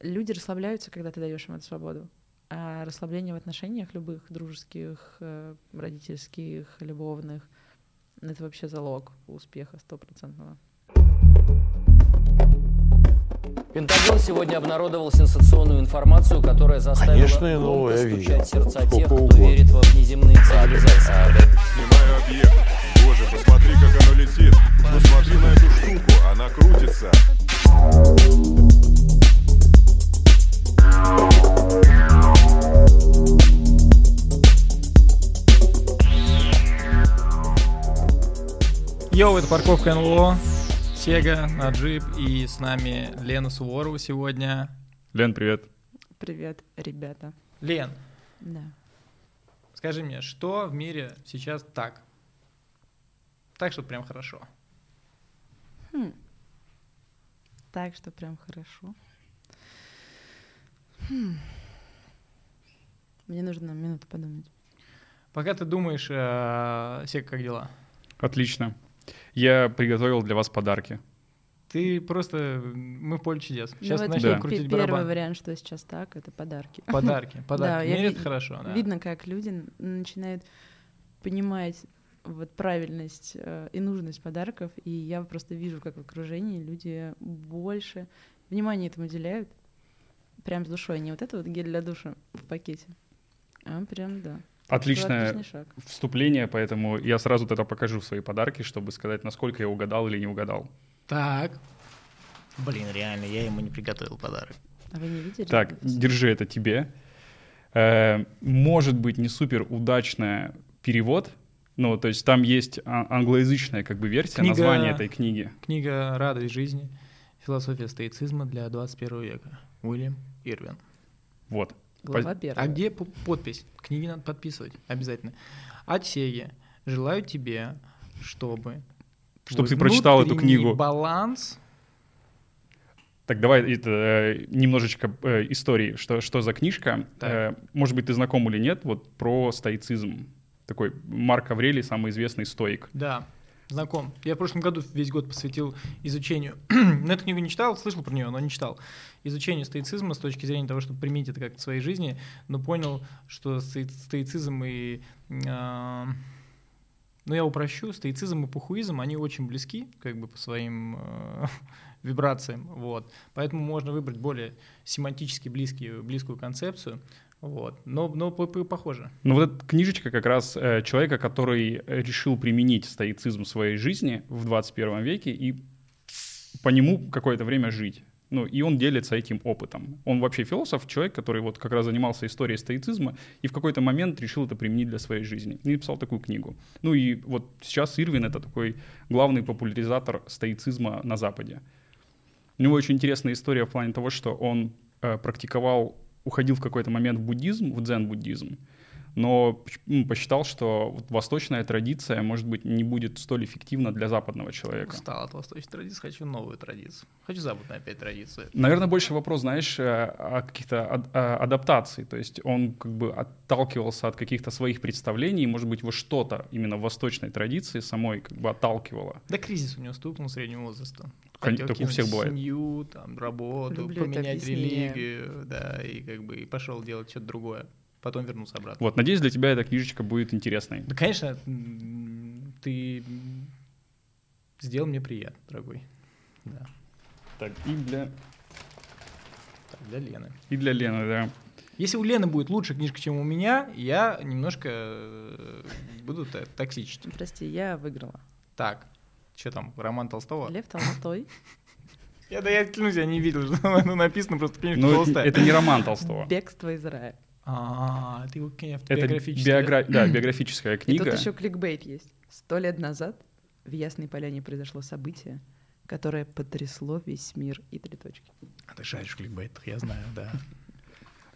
Люди расслабляются, когда ты даешь им эту свободу. А расслабление в отношениях любых, дружеских, э, родительских, любовных, это вообще залог успеха стопроцентного. Пентагон сегодня обнародовал сенсационную информацию, которая заставила Конечно, я громко новое стучать сердца Сколько тех, кто угодно. верит во внеземные цивилизации. Снимаю объект. Боже, посмотри, как оно летит. Посмотри на эту штуку, она крутится. Йоу, это парковка НЛО, Сега, Наджип и с нами Лена Суворова сегодня. Лен, привет. Привет, ребята. Лен, Да. скажи мне, что в мире сейчас так? Так, что прям хорошо. Хм. Так что прям хорошо. Хм. Мне нужно минуту подумать. Пока ты думаешь, э, Сега, как дела? Отлично. Я приготовил для вас подарки. Ты просто... Мы в поле чудес. Сейчас Ну, начнем Да. крутить пе- Первый барабан. вариант, что сейчас так, это подарки. Подарки, Да, подарки. Мире ви- это хорошо, да. Видно, как люди начинают понимать вот правильность э, и нужность подарков, и я просто вижу, как в окружении люди больше внимания этому уделяют, прям с душой, не вот это вот гель для душа в пакете, а прям, да. Отличное отличный вступление, поэтому я сразу тогда покажу свои подарки, чтобы сказать, насколько я угадал или не угадал. Так, Блин, реально, я ему не приготовил подарок. А вы не видели? Так, держи это тебе. Э, Может быть, не супер удачный перевод, ну, то есть там есть а- англоязычная как бы версия Книга- названия этой книги. книга «Радость жизни. Философия стоицизма для 21 века». Уильям Ирвин. Вот. Глава первая. А где подпись? Книги надо подписывать обязательно. От Сеги. Желаю тебе, чтобы... Чтоб твой ты прочитал эту книгу. баланс... Так, давай это, э, немножечко э, истории, что, что за книжка. Так. Э, может быть, ты знаком или нет, вот про стоицизм. Такой Марк Аврелий, самый известный стоик. Да, знаком. Я в прошлом году весь год посвятил изучению. Но эту книгу не читал, слышал про нее, но не читал. Изучению стоицизма с точки зрения того, чтобы применить это как в своей жизни, но понял, что стои- стоицизм и... а, ну, я упрощу, стоицизм и пухуизм, они очень близки, как бы по своим э, вибрациям, вот. Поэтому можно выбрать более семантически близкие, близкую концепцию, вот. Но, но по- по- похоже. Ну вот эта книжечка как раз э, человека, который э, решил применить стоицизм в своей жизни в 21 веке и по нему какое-то время жить. Ну, и он делится этим опытом. Он вообще философ, человек, который вот как раз занимался историей стоицизма и в какой-то момент решил это применить для своей жизни. И написал такую книгу. Ну и вот сейчас Ирвин — это такой главный популяризатор стоицизма на Западе. У него очень интересная история в плане того, что он э, практиковал, уходил в какой-то момент в буддизм, в дзен-буддизм, но посчитал, что восточная традиция, может быть, не будет столь эффективна для западного человека. Устал от восточной традиции, хочу новую традицию. Хочу западную опять традицию. Наверное, больше вопрос, знаешь, э, о каких-то ад- адаптаций. То есть он как бы отталкивался от каких-то своих представлений, может быть, его что-то именно в восточной традиции самой как бы отталкивало. Да кризис у него стукнул среднего возраста. Хотел так у всех бывает. Семью, там, работу, Люблю поменять религию, да, и как бы и пошел делать что-то другое. Потом вернулся обратно. Вот, надеюсь, для тебя эта книжечка будет интересной. Да, конечно, ты сделал мне приятно, дорогой. Да. Так, и для, Так, для Лены. и для Лены, да. Если у Лены будет лучше книжка, чем у меня, я немножко э, буду токсичить. Прости, я выиграла. Так, что там, роман Толстого? Лев Толстой. Я, да я клянусь, я не видел, что оно написано, просто книжка Ну, это, толстая. это не роман Толстого. Бегство из рая. А, ты его биографический, да? биогра- да, биографическая И книга. тут еще кликбейт есть. Сто лет назад в Ясной Поляне произошло событие, которое потрясло весь мир и три точки. А ты шаришь в кликбейтах, я знаю, да.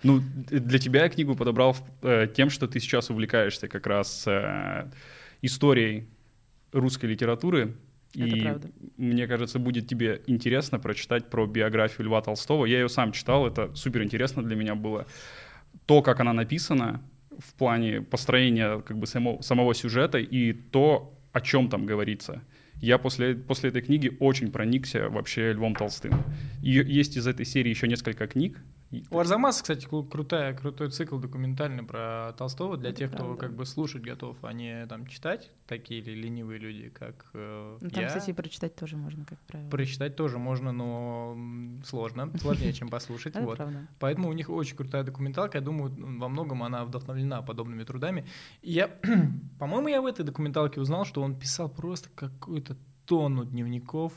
Ну, для тебя я книгу подобрал э, тем, что ты сейчас увлекаешься как раз э, историей русской литературы. Это и правда. мне кажется, будет тебе интересно прочитать про биографию Льва Толстого. Я ее сам читал, это супер интересно для меня было. То, как она написана в плане построения как бы само- самого сюжета и то, о чем там говорится. Я после, после этой книги очень проникся вообще Львом Толстым. И есть из этой серии еще несколько книг. У Арзамаса, кстати, кру- крутая, крутой цикл документальный про Толстого для Это тех, кто правда. как бы слушать готов, а не там читать, такие ли ленивые люди, как э, Ну, Там, я. кстати, и прочитать тоже можно, как правило. Прочитать тоже можно, но сложно, сложнее, чем послушать. Вот. Поэтому у них очень крутая документалка. Я думаю, во многом она вдохновлена подобными трудами. И я, по-моему, я в этой документалке узнал, что он писал просто какую-то тонну дневников.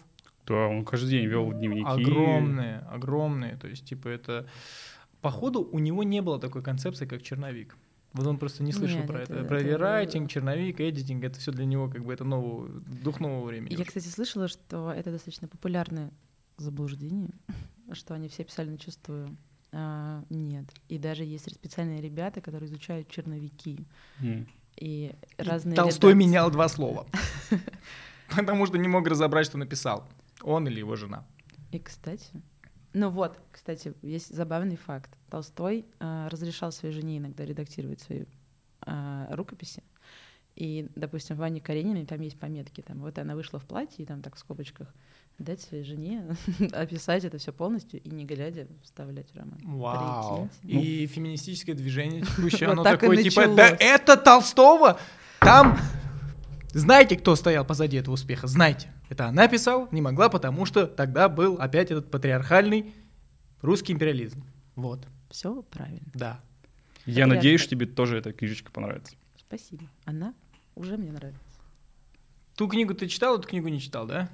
Да, он каждый день вел дневники. Огромные, огромные. То есть, типа, это... Походу, у него не было такой концепции, как черновик. Вот он просто не слышал Нет, про это- это. Про это- рерайтинг, черновик, эдитинг, это все для него как бы это нового, дух нового времени. Я, уже. кстати, слышала, что это достаточно популярное заблуждение, что они все писали на чувствую. А, нет. И даже есть специальные ребята, которые изучают черновики. И И разные Толстой редакции. менял два слова. Потому что не мог разобрать, что написал. Он или его жена. И, кстати, ну вот, кстати, есть забавный факт. Толстой а, разрешал своей жене иногда редактировать свои а, рукописи. И, допустим, в Анне Карениной там есть пометки. Там, вот она вышла в платье, и там так в скобочках дать своей жене описать это все полностью и не глядя вставлять в роман. Вау. Прикиньте. И феминистическое движение текущее, оно такое, типа, да это Толстого? Там... Знаете, кто стоял позади этого успеха? Знаете. Это она писала, не могла, потому что тогда был опять этот патриархальный русский империализм. Вот, Все правильно. да. Я Это надеюсь, что тебе тоже эта книжечка понравится. Спасибо. Она уже мне нравится. Ту книгу ты читал, эту книгу не читал, да?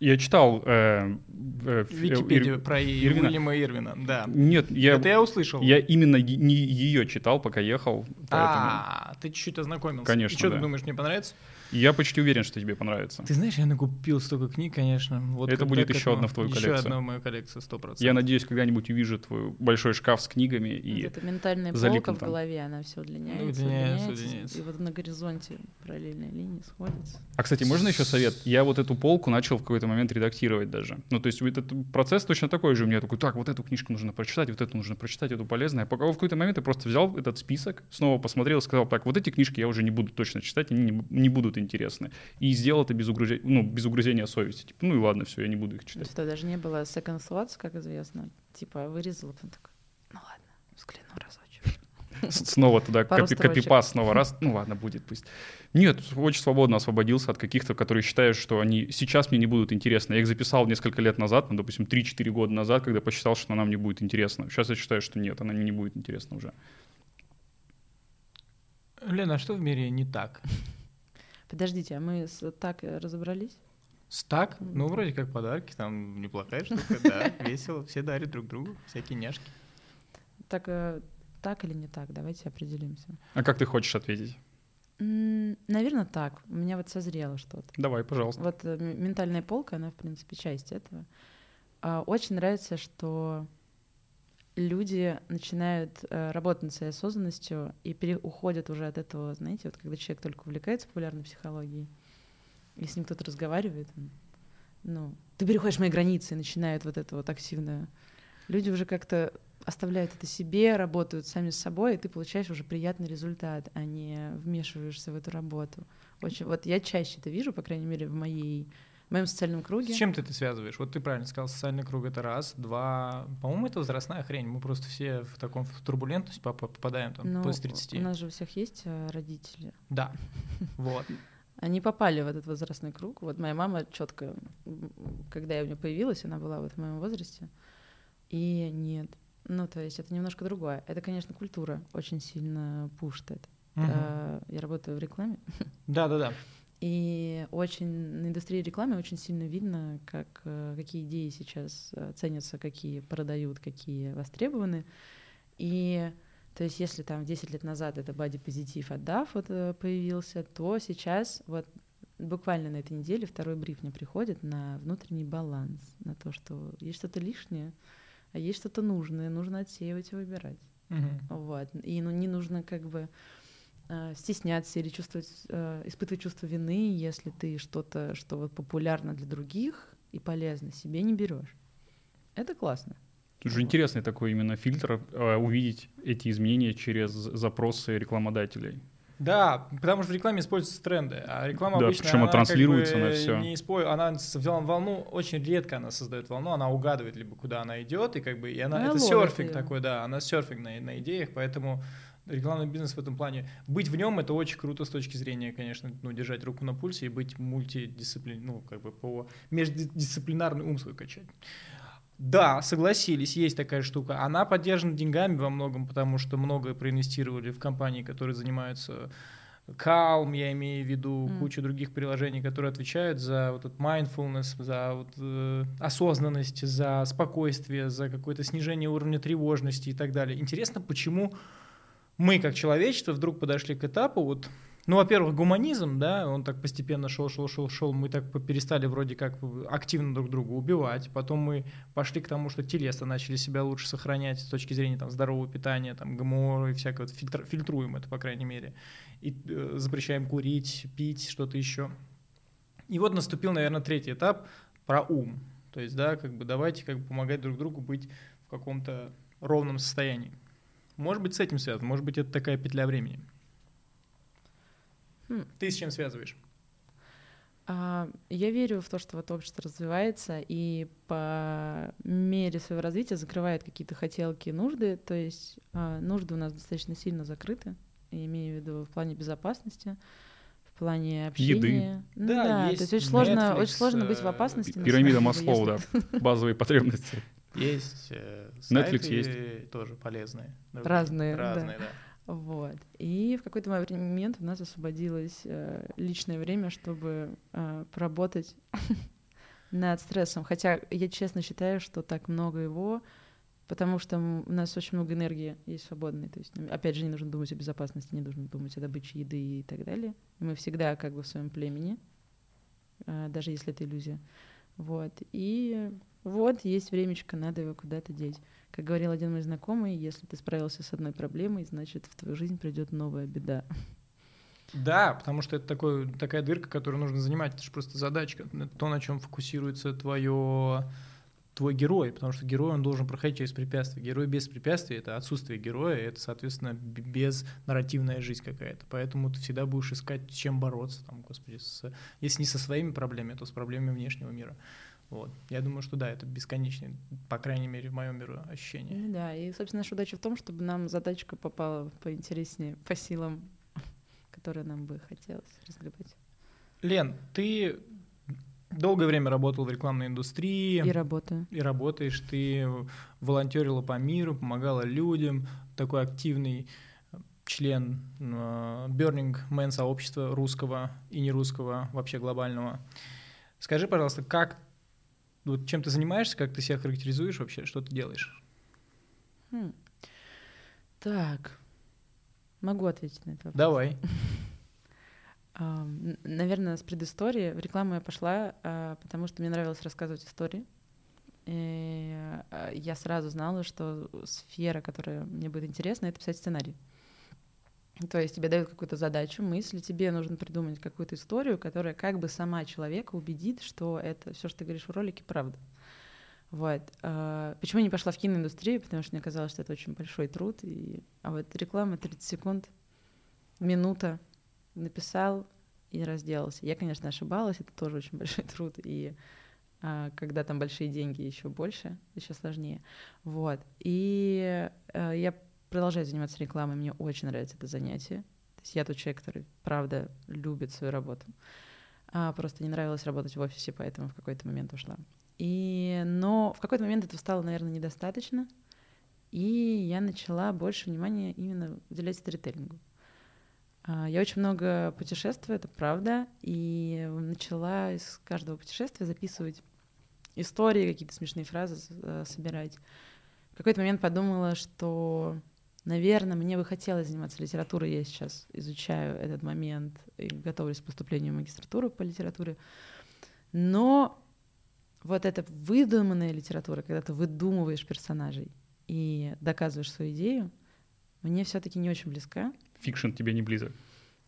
Я читал э, э, Википедию Ир- про Ирвина. Уильяма Ирвина, да. Нет, я, Это я услышал. я именно не ее читал, пока ехал. Поэтому А, ты чуть-чуть ознакомился. Конечно, И что да. ты думаешь, мне понравится? Я почти уверен, что тебе понравится. Ты знаешь, я накупил столько книг, конечно. Вот Это будет еще одна в твою Еще коллекцию. одна в мою коллекцию, сто процентов. Я надеюсь, когда-нибудь увижу твой большой шкаф с книгами Вот и эта ментальная полка в голове, она все удлиняется, Удлиняется, удлиняется, удлиняется. и вот на горизонте параллельные линии сходятся. А, кстати, можно еще совет? Я вот эту полку начал в какой-то момент редактировать даже. Ну, то есть вот этот процесс точно такой же. У меня такой, так, вот эту книжку нужно прочитать, вот эту нужно прочитать, эту полезную. А пока в какой-то момент я просто взял этот список, снова посмотрел и сказал, так, вот эти книжки я уже не буду точно читать, они не, не будут интересны. И сделал это без, угружения, ну, без угрызения совести. Типа, ну и ладно, все, я не буду их То читать. есть это даже не было second thoughts, как известно. Типа вырезала, потом такой, ну ладно, взгляну разочек. Снова туда копи- копипаст, снова раз, ну ладно, будет пусть. Нет, очень свободно освободился от каких-то, которые считают, что они сейчас мне не будут интересны. Я их записал несколько лет назад, ну, допустим, 3-4 года назад, когда посчитал, что она мне будет интересна. Сейчас я считаю, что нет, она мне не будет интересна уже. Лена, а что в мире не так? Подождите, а мы с, так э, разобрались? Стак? Ну, вроде как подарки, там неплохая штука, да, весело, все дарят друг другу, всякие няшки. Так, э, так или не так? Давайте определимся. А как ты хочешь ответить? Наверное, так. У меня вот созрело что-то. Давай, пожалуйста. Вот э, ментальная полка, она, в принципе, часть этого. А, Очень нравится, что люди начинают э, работать над своей осознанностью и пере- уходят уже от этого, знаете, вот когда человек только увлекается популярной психологией, и с ним кто-то разговаривает, он, ну, ты переходишь мои границы, и начинают вот это вот активно. Люди уже как-то оставляют это себе, работают сами с собой, и ты получаешь уже приятный результат, а не вмешиваешься в эту работу. Очень, вот я чаще это вижу, по крайней мере, в моей моем социальном круге. С чем ты это связываешь? Вот ты правильно сказал, социальный круг это раз, два. По-моему, это возрастная хрень. Мы просто все в таком в турбулентность поп- попадаем там Ну, после 30. У нас же у всех есть э, родители. Да. Вот. Они попали в этот возрастной круг. Вот моя мама четко, когда я у нее появилась, она была вот в моем возрасте. И нет. Ну, то есть это немножко другое. Это, конечно, культура очень сильно пушит это. Э, Я работаю в рекламе, Да-да-да. И очень на индустрии рекламы очень сильно видно, как, э, какие идеи сейчас э, ценятся, какие продают, какие востребованы. И то есть если там 10 лет назад это боди-позитив от DAF вот, э, появился, то сейчас вот буквально на этой неделе второй бриф мне приходит на внутренний баланс, на то, что есть что-то лишнее, а есть что-то нужное, нужно отсеивать и выбирать. Мгм. Вот. И ну, не нужно как бы стесняться или чувствовать, э, испытывать чувство вины, если ты что-то, что вот популярно для других и полезно, себе не берешь. Это классно. Это же интересный такой именно фильтр, э, увидеть эти изменения через запросы рекламодателей. Да, потому что в рекламе используются тренды, а реклама Да, обычно причем она транслируется как бы на всё. Не испо- она волну очень редко она создает волну, она угадывает либо куда она идет и как бы и она, Она это ловит серфинг её. такой, да, она серфинг на, на идеях, поэтому рекламный бизнес в этом плане быть в нем это очень круто с точки зрения, конечно, ну держать руку на пульсе и быть мультидисциплин, ну как бы по междисциплинарный ум свой качать. Да, согласились, есть такая штука. Она поддержана деньгами во многом, потому что много проинвестировали в компании, которые занимаются Calm, я имею в виду, М. кучу других приложений, которые отвечают за вот этот mindfulness, за вот, э, осознанность, за спокойствие, за какое-то снижение уровня тревожности и так далее. Интересно, почему мы, как человечество, вдруг подошли к этапу, вот, ну, во-первых, гуманизм, да, он так постепенно шел, шел, шел, шел, мы так перестали вроде как активно друг друга убивать, потом мы пошли к тому, что телеса начали себя лучше сохранять с точки зрения там, здорового питания, там, ГМО и всякого, фильтр- фильтруем это, по крайней мере, и э, запрещаем курить, пить, что-то еще. И вот наступил, наверное, третий этап про ум. То есть, да, как бы давайте как бы помогать друг другу быть в каком-то ровном состоянии. Может быть, с этим связано, может быть, это такая петля времени. Хм. Ты с чем связываешь? А, Я верю в то, что вот общество развивается и по мере своего развития закрывает какие-то хотелки и нужды. То есть а, нужды у нас достаточно сильно закрыты, я имею в виду в плане безопасности, в плане общения. Ну Да, да, есть то есть очень сложно, Netflix, очень сложно быть в э, опасности. Пирамида Маслоу, да, базовые потребности. Есть э, Netflix сайты есть. тоже полезные. другие. Разные, да. Разные, да. Вот. И в какой-то момент у нас освободилось э, личное время, чтобы э, поработать над стрессом. Хотя я честно считаю, что так много его, потому что у нас очень много энергии есть свободной. То есть, опять же, не нужно думать о безопасности, не нужно думать о добыче еды и так далее. И мы всегда как бы в своем племени, э, даже если это иллюзия. Вот. И вот есть времечко, надо его куда-то деть. Как говорил один мой знакомый, если ты справился с одной проблемой, значит, в твою жизнь придет новая беда. Да, потому что это такой, такая дырка, которую нужно занимать. Это же просто задачка. То, на чем фокусируется твое, твой герой. Потому что герой, он должен проходить через препятствия. Герой без препятствий — это отсутствие героя, это, соответственно, без нарративная жизнь какая-то. Поэтому ты всегда будешь искать, чем бороться. Там, господи, с- если не со своими проблемами, то с проблемами внешнего мира. Вот. Я думаю, что да, это бесконечное, по крайней мере, в моем миру ощущение. Ну Да, и, собственно, наша удача в том, чтобы нам задачка попала поинтереснее, по силам, которые нам бы хотелось разгребать. Лен, ты долгое время работал в рекламной индустрии. И работаю. и работаешь, ты волонтерила по миру, помогала людям, такой активный член э, Burning Man сообщества русского и нерусского, вообще глобального. Скажи, пожалуйста, как, вот чем ты занимаешься, как ты себя характеризуешь вообще, что ты делаешь? Хм. Так, могу ответить на это. вопрос. Давай. Наверное, с предыстории. В рекламу я пошла, а, потому что мне нравилось рассказывать истории. И а, я сразу знала, что сфера, которая мне будет интересна, это писать сценарий. То есть тебе дают какую-то задачу, мысль, тебе нужно придумать какую-то историю, которая как бы сама человека убедит, что это все, что ты говоришь в ролике, правда. Вот. А, Почему я не пошла в киноиндустрию? Потому что мне казалось, что это очень большой труд. И... А вот реклама 30 секунд, минута, написал и разделался. Я, конечно, ошибалась, это тоже очень большой труд. И а, когда там большие деньги, еще больше, еще сложнее. Вот. И а, я продолжаю заниматься рекламой, мне очень нравится это занятие. То есть я тот человек, который, правда, любит свою работу. А, просто не нравилось работать в офисе, поэтому в какой-то момент ушла. И, но в какой-то момент этого стало, наверное, недостаточно, и я начала больше внимания именно уделять сторителлингу. А, Я очень много путешествую, это правда, и начала из каждого путешествия записывать истории, какие-то смешные фразы э, собирать. В какой-то момент подумала, что, наверное, мне бы хотелось заниматься литературой. Я сейчас изучаю этот момент и готовлюсь к поступлению в магистратуру по литературе. Но вот эта выдуманная литература, когда ты выдумываешь персонажей и доказываешь свою идею, мне все-таки не очень близка. Фикшн тебе не близок.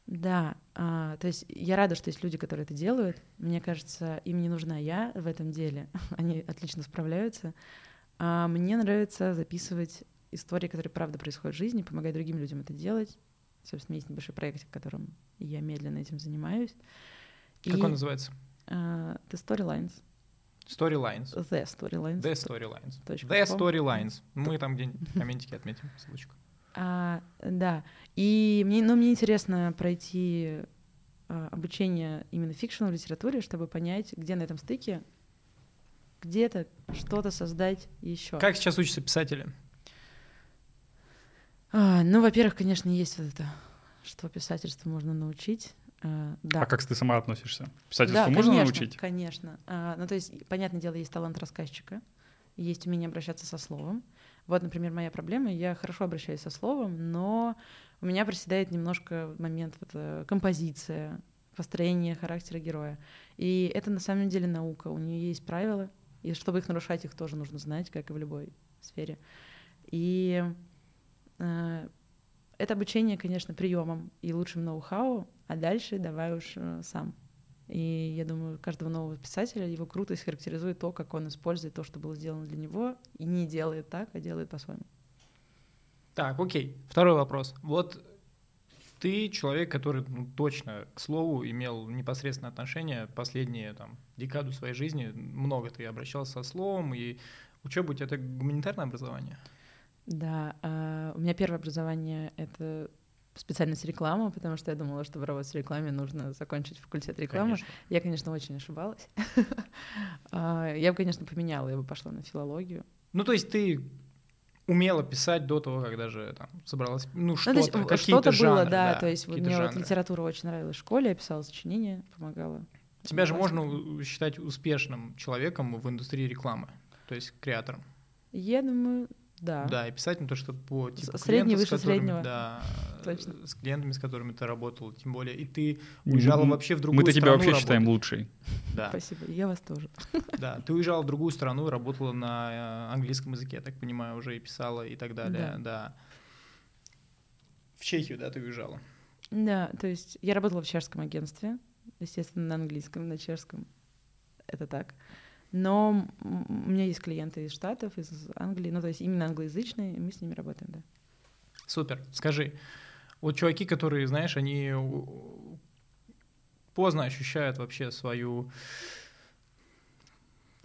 Да, а, то есть я рада, что есть люди, которые это делают. Мне кажется, им не нужна я в этом деле. Они отлично справляются. А мне нравится записывать истории, которые правда происходят в жизни, помогать другим людям это делать. Собственно, есть небольшой проект, в котором я медленно этим занимаюсь. Как И, он называется? а, The Storylines. Storylines. The Storylines. The Storylines. The. Storylines. Мы там где-нибудь в комментике отметим ссылочку. А, да. И мне, ну, мне интересно пройти а, обучение именно fiction литературе, чтобы понять, где на этом стыке где-то что-то создать еще. Как сейчас учатся писатели? А, ну, во-первых, конечно, есть вот это, что писательству можно научить. А, да. А как ты сама относишься? да, Писательству можно конечно, научить? Конечно. А, ну, то есть, понятное дело, есть талант рассказчика, есть умение обращаться со словом. Вот, например, моя проблема, я хорошо обращаюсь со словом, но у меня проседает немножко момент вот, э, композиция, построение характера героя. И это на самом деле наука, у нее есть правила, и чтобы их нарушать, их тоже нужно знать, как и в любой сфере. И это обучение, конечно, приемом и лучшим ноу-хау, а дальше давай уж э, сам. И я думаю, каждого нового писателя его крутость характеризует то, как он использует то, что было сделано для него, и не делает так, а делает по-своему. Так, окей. Второй вопрос. Вот ты человек, который ну, точно, к слову, имел непосредственное отношение последние там, декаду своей жизни. Много ты обращался со словом, и учеба у тебя это гуманитарное образование? Да, а, у меня первое образование — это специальность реклама, потому что я думала, чтобы работать в рекламе, нужно закончить факультет рекламы. Конечно. Я, конечно, очень ошибалась. А, Я бы, конечно, поменяла, я бы пошла на филологию. Ну, то есть ты умела писать до того, как даже там собралась, ну, Ну, что-то, то есть в- какие-то что-то было, да, то есть мне вот литература очень нравилась в школе, я писала сочинения, помогала. Тебя же можно считать успешным человеком в индустрии рекламы, то есть креатором. Я думаю, да. Да, и писать не то, что по типу средний, выше которыми- среднего. Да, Точно. с клиентами, с которыми ты работал, тем более, и ты уезжала м, вообще в другую Мы-то тебя страну вообще считаем работать. лучшей. Да, Спасибо. Я вас тоже. да, ты уезжала в другую страну работала на э, английском языке, я так понимаю, уже и писала и так далее, Да. да. В Чехию, да, ты уезжала? Да, то есть я работала в чешском агентстве, естественно, на английском, на чешском. Это так. Но у меня есть клиенты из Штатов, из Англии, ну, то есть именно англоязычные, и мы с ними работаем, да. Супер. Скажи, вот чуваки, которые, знаешь, они поздно ощущают вообще свою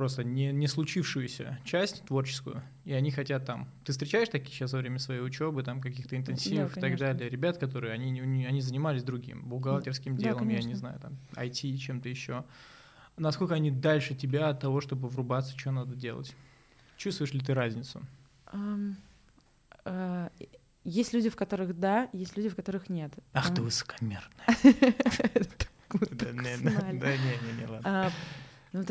просто не, не случившуюся часть творческую, и они хотят там... Ты встречаешь таких сейчас во время своей учебы, там каких-то интенсивов и так далее, ребят, которые, они, они занимались другим, бухгалтерским Да, делом, я не знаю, там, IT, чем-то еще. Насколько они дальше тебя от того, чтобы врубаться, что надо делать? Чувствуешь ли ты разницу? Ам, а, есть люди, в которых да, есть люди, в которых нет. Ах ты Ам, высокомерная. Да не, не, не, ладно. А, ну,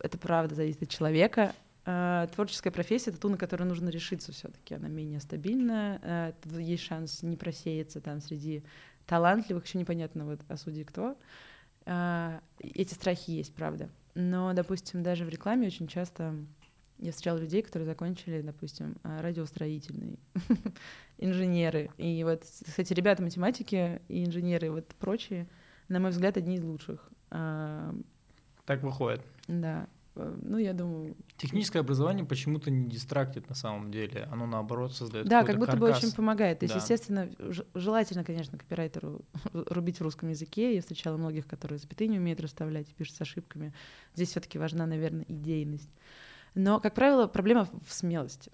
это, правда зависит от человека. А, творческая профессия — это ту, на которую нужно решиться все таки Она менее стабильная, а, т- есть шанс не просеяться там среди талантливых, еще непонятно вот о суде кто. А, эти страхи есть, правда. Но, допустим, даже в рекламе очень часто я встречала людей, которые закончили, допустим, а, радиостроительный, инженеры. И вот, кстати, ребята математики и инженеры, вот прочие, на мой взгляд, одни из лучших. А, Так выходит. да. Э, Ну, я думаю, Техническое образование почему-то не дистрактит на самом деле. Оно наоборот создает да, как будто бы каркас. очень помогает. То есть, Да. естественно, желательно, конечно, копирайтеру рубить в русском языке. Я встречала многих, которые запятые не умеют расставлять и пишут с ошибками. Здесь все-таки важна, наверное, идейность. Но, как правило, проблема в смелости.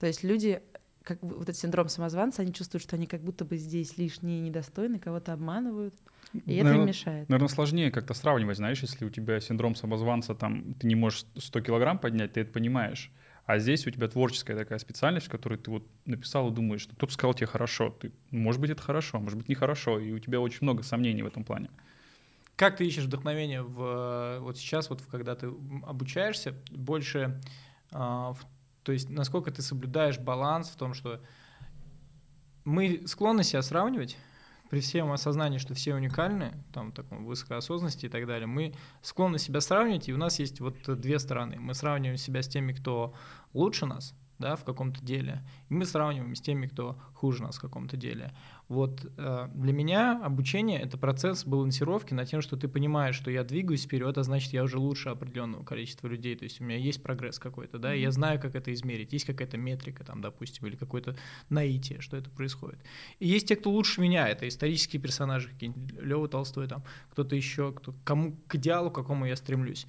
То есть люди, как бы вот этот синдром самозванца, они чувствуют, что они как будто бы здесь лишние, недостойны, кого-то обманывают, и это им Наверно- мешает. Наверное, сложнее как-то сравнивать, знаешь, если у тебя синдром самозванца, там, ты не можешь 100 килограмм поднять, ты это понимаешь. А здесь у тебя творческая такая специальность, в которой ты вот написал и думаешь, что кто-то сказал тебе хорошо. Ты, может быть, это хорошо, может быть, нехорошо. И у тебя очень много сомнений в этом плане. Как ты ищешь вдохновение в, вот сейчас, вот когда ты обучаешься, больше, а, в- то есть насколько ты соблюдаешь баланс в том, что мы склонны себя сравнивать, при всем осознании, что все уникальны, там, такой высокой осознанности и так далее, мы склонны себя сравнивать, и у нас есть вот две стороны. Мы сравниваем себя с теми, кто лучше нас, да, в каком-то деле, и мы сравниваем с теми, кто хуже нас в каком-то деле. Вот э, для меня обучение — это процесс балансировки на тем, что ты понимаешь, что я двигаюсь вперед, а значит, я уже лучше определенного количества людей, то есть у меня есть прогресс какой-то, да, и я знаю, как это измерить, есть какая-то метрика там, допустим, или какое-то наитие, что это происходит. И есть те, кто лучше меня, это исторические персонажи, какие-нибудь Лёва Толстой, там, кто-то еще, кто, кому, к идеалу, к какому я стремлюсь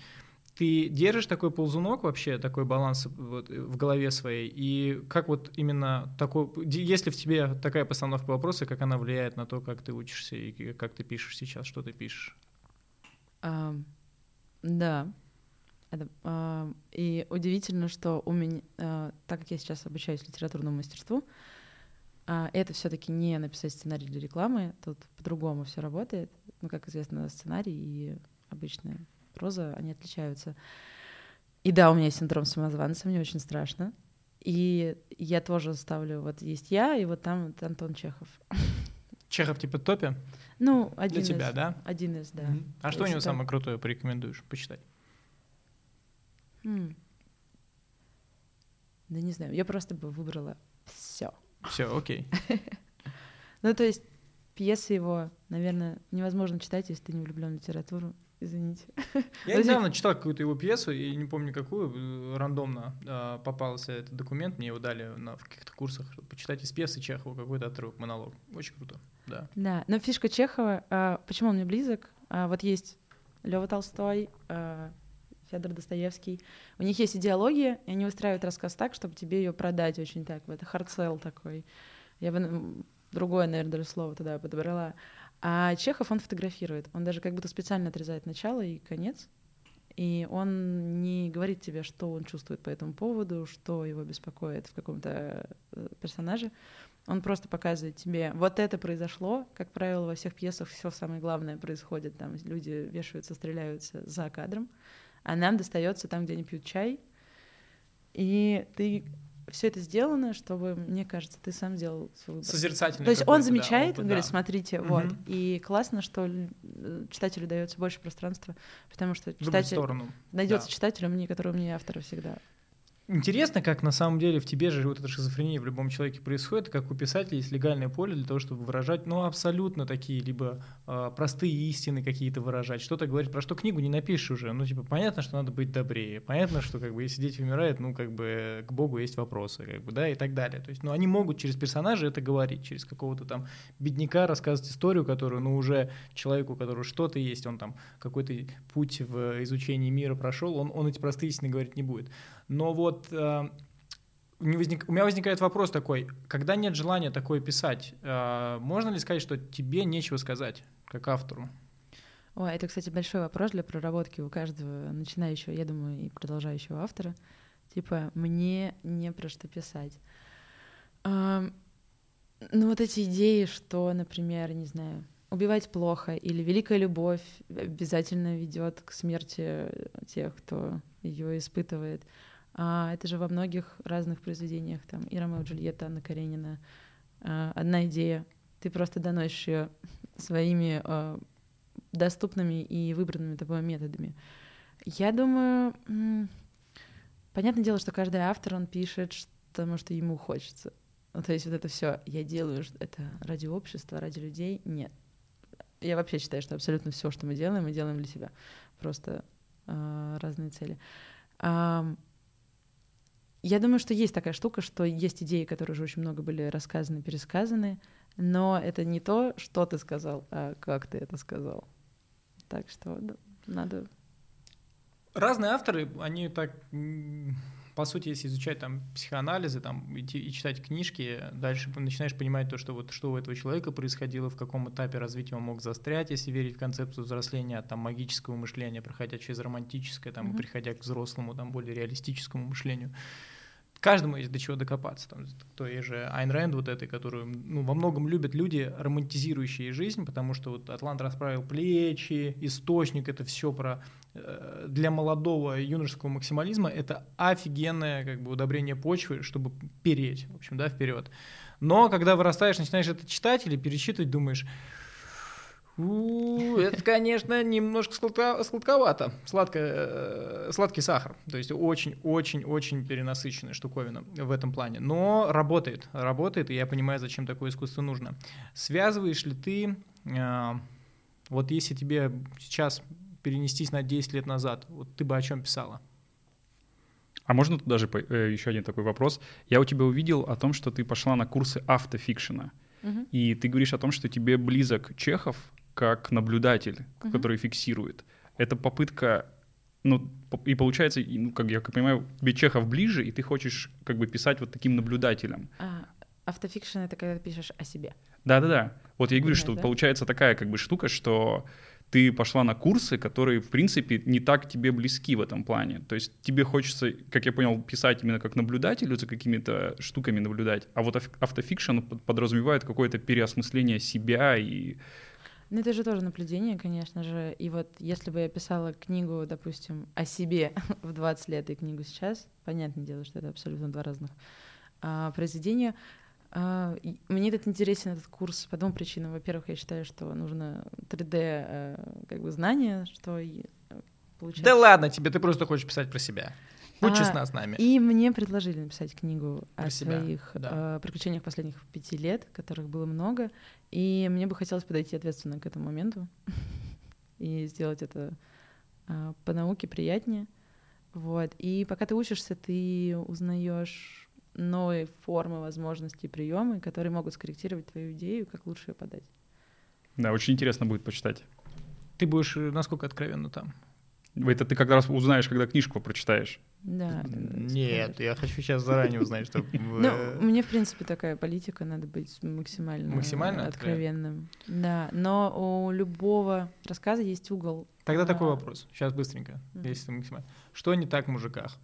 ты держишь такой ползунок вообще, такой баланс вот в голове своей, и как вот именно такой, если в тебе такая постановка вопроса, как она влияет на то, как ты учишься и как ты пишешь сейчас, что ты пишешь? А, да. Это, а, и удивительно, что у меня, а, так как я сейчас обучаюсь литературному мастерству, а, это все-таки не написать сценарий для рекламы, тут по-другому все работает. Ну, как известно, сценарий и обычная проза, они отличаются. И да, у меня есть синдром самозванца, мне очень страшно. И я тоже ставлю, вот есть я, и вот там вот Антон Чехов. Чехов типа топе? Ну, один Для тебя, из, да? Один из, да. Мгм. А что у него так. самое крутое порекомендуешь почитать? М. Да не знаю, я просто бы выбрала все. Все, окей. Ну, то есть пьесы его, наверное, невозможно читать, если ты не влюблен в литературу. Извините. Я недавно читал какую-то его пьесу, и не помню какую, э, рандомно э, попался этот документ, мне его дали на, в каких-то курсах, чтобы почитать из пьесы Чехова какой-то отрывок, монолог. Очень круто, да. Да, но фишка Чехова, а, почему он мне близок? А, вот есть Лева Толстой, Федор Достоевский. У них есть идеология, и они выстраивают рассказ так, чтобы тебе ее продать очень так. Это hard sell такой. Я бы другое, наверное, даже слово туда подобрала. А Чехов, он фотографирует. Он даже как будто специально отрезает начало и конец. И он не говорит тебе, что он чувствует по этому поводу, что его беспокоит в каком-то э, персонаже. Он просто показывает тебе, вот это произошло, как правило, во всех пьесах все самое главное происходит, там люди вешаются, стреляются за кадром, а нам достается там, где они пьют чай, и ты все это сделано, чтобы, мне кажется, ты сам сделал свой выбор. Созерцательный То есть он какой-то, да, замечает, опыт, он говорит, да. смотрите, Мгм. вот. И классно, что э, читателю дается больше пространства, потому что читатель найдется да. читатель, умнее, который умнее автора всегда. Интересно, как на самом деле в тебе же вот эта шизофрения в любом человеке происходит, как у писателей есть легальное поле для того, чтобы выражать, ну, абсолютно такие, либо э, простые истины какие-то выражать, что-то говорить, про что книгу не напишешь уже, ну, типа, понятно, что надо быть добрее, понятно, что, как бы, если дети умирают, ну, как бы, к Богу есть вопросы, как бы, да, и так далее, то есть, ну, они могут через персонажа это говорить, через какого-то там бедняка рассказывать историю, которую, ну, уже человеку, у которого что-то есть, он там какой-то путь в изучении мира прошел, он, он эти простые истины говорить не будет. Но вот э, не у меня возникает вопрос такой, когда нет желания такое писать, э, можно ли сказать, что тебе нечего сказать, как автору? Ой, это, кстати, большой вопрос для проработки у каждого начинающего, я думаю, и продолжающего автора. Типа, мне не про что писать. Ам, ну, вот эти идеи, что, например, не знаю, убивать плохо или великая любовь обязательно ведет к смерти тех, кто ее испытывает. А это же во многих разных произведениях, там, и Ромео и Джульетта, Анна Каренина. А, одна идея, ты просто доносишь ее своими а, доступными и выбранными тобой методами. Я думаю, понятное дело, что каждый автор, он пишет, потому что ему хочется. Ну, то есть вот это все, я делаю это ради общества, ради людей. Нет. Я вообще считаю, что абсолютно все, что мы делаем, мы делаем для себя. Просто а, разные цели. Ам, я думаю, что есть такая штука, что есть идеи, которые уже очень много были рассказаны, пересказаны, но это не то, что ты сказал, а как ты это сказал. Так что да, надо... Разные авторы, они так, по сути, если изучать там психоанализы, там идти и читать книжки, дальше начинаешь понимать то, что вот что у этого человека происходило, в каком этапе развития он мог застрять, если верить в концепцию взросления от там магического мышления, проходя через романтическое, там, и Мгм. приходя к взрослому, там, более реалистическому мышлению. Каждому есть до чего докопаться. Там, то есть же Айн Рэнд вот этой, которую ну, во многом любят люди, романтизирующие жизнь, потому что вот Атлант расправил плечи, источник, это все про э, для молодого юношеского максимализма это офигенное как бы удобрение почвы, чтобы переть, в общем, да, вперед. Но когда вырастаешь, начинаешь это читать или перечитывать, думаешь, Это, конечно, немножко сладко- сладковато. Сладко, э, сладкий сахар. То есть очень-очень-очень перенасыщенная штуковина в этом плане. Но работает. Работает, и я понимаю, зачем такое искусство нужно. Связываешь ли ты... э, Вот если тебе сейчас перенестись на 10 лет назад, вот ты бы о чем писала? А можно тут даже э, еще один такой вопрос? Я у тебя увидел о том, что ты пошла на курсы автофикшена. Мгм. И ты говоришь о том, что тебе близок Чехов как наблюдатель, Мгм. который фиксирует. Это попытка, ну, и получается, ну, как я понимаю, тебе Чехов ближе, и ты хочешь как бы писать вот таким наблюдателем. А, автофикшн — это когда ты пишешь о себе. Да-да-да. Вот я и говорю, Да, что да. получается такая как бы штука, что ты пошла на курсы, которые, в принципе, не так тебе близки в этом плане. То есть тебе хочется, как я понял, писать именно как наблюдателю, за какими-то штуками наблюдать. А вот автофикшн под- подразумевает какое-то переосмысление себя и... Ну, это же тоже наблюдение, конечно же. И вот если бы я писала книгу, допустим, о себе в 20 лет и книгу сейчас, понятное дело, что это абсолютно два разных а, произведения. А, мне этот интересен, этот курс, по двум причинам. Во-первых, я считаю, что нужно 3D э, как бы знание, что э, получается. Да ладно тебе, ты просто хочешь писать про себя. Будь А, честна с нами. И мне предложили написать книгу Про о себя, своих да. э, приключениях последних пяти лет, которых было много. И мне бы хотелось подойти ответственно к этому моменту и сделать это э, по науке приятнее. Вот. И пока ты учишься, ты узнаешь новые формы, возможности, приемы, которые могут скорректировать твою идею, как лучше ее подать. Да, очень интересно будет почитать. Ты будешь э, насколько откровенно там? Это ты как раз узнаешь, когда книжку прочитаешь. Да. Нет, я хочу сейчас заранее узнать, что... Ну, мне, в принципе, такая политика, надо быть максимально, Максимально откровенным. Да, но у любого рассказа есть угол. Тогда такой А. вопрос. Сейчас быстренько, если максимально. Что не так в мужиках?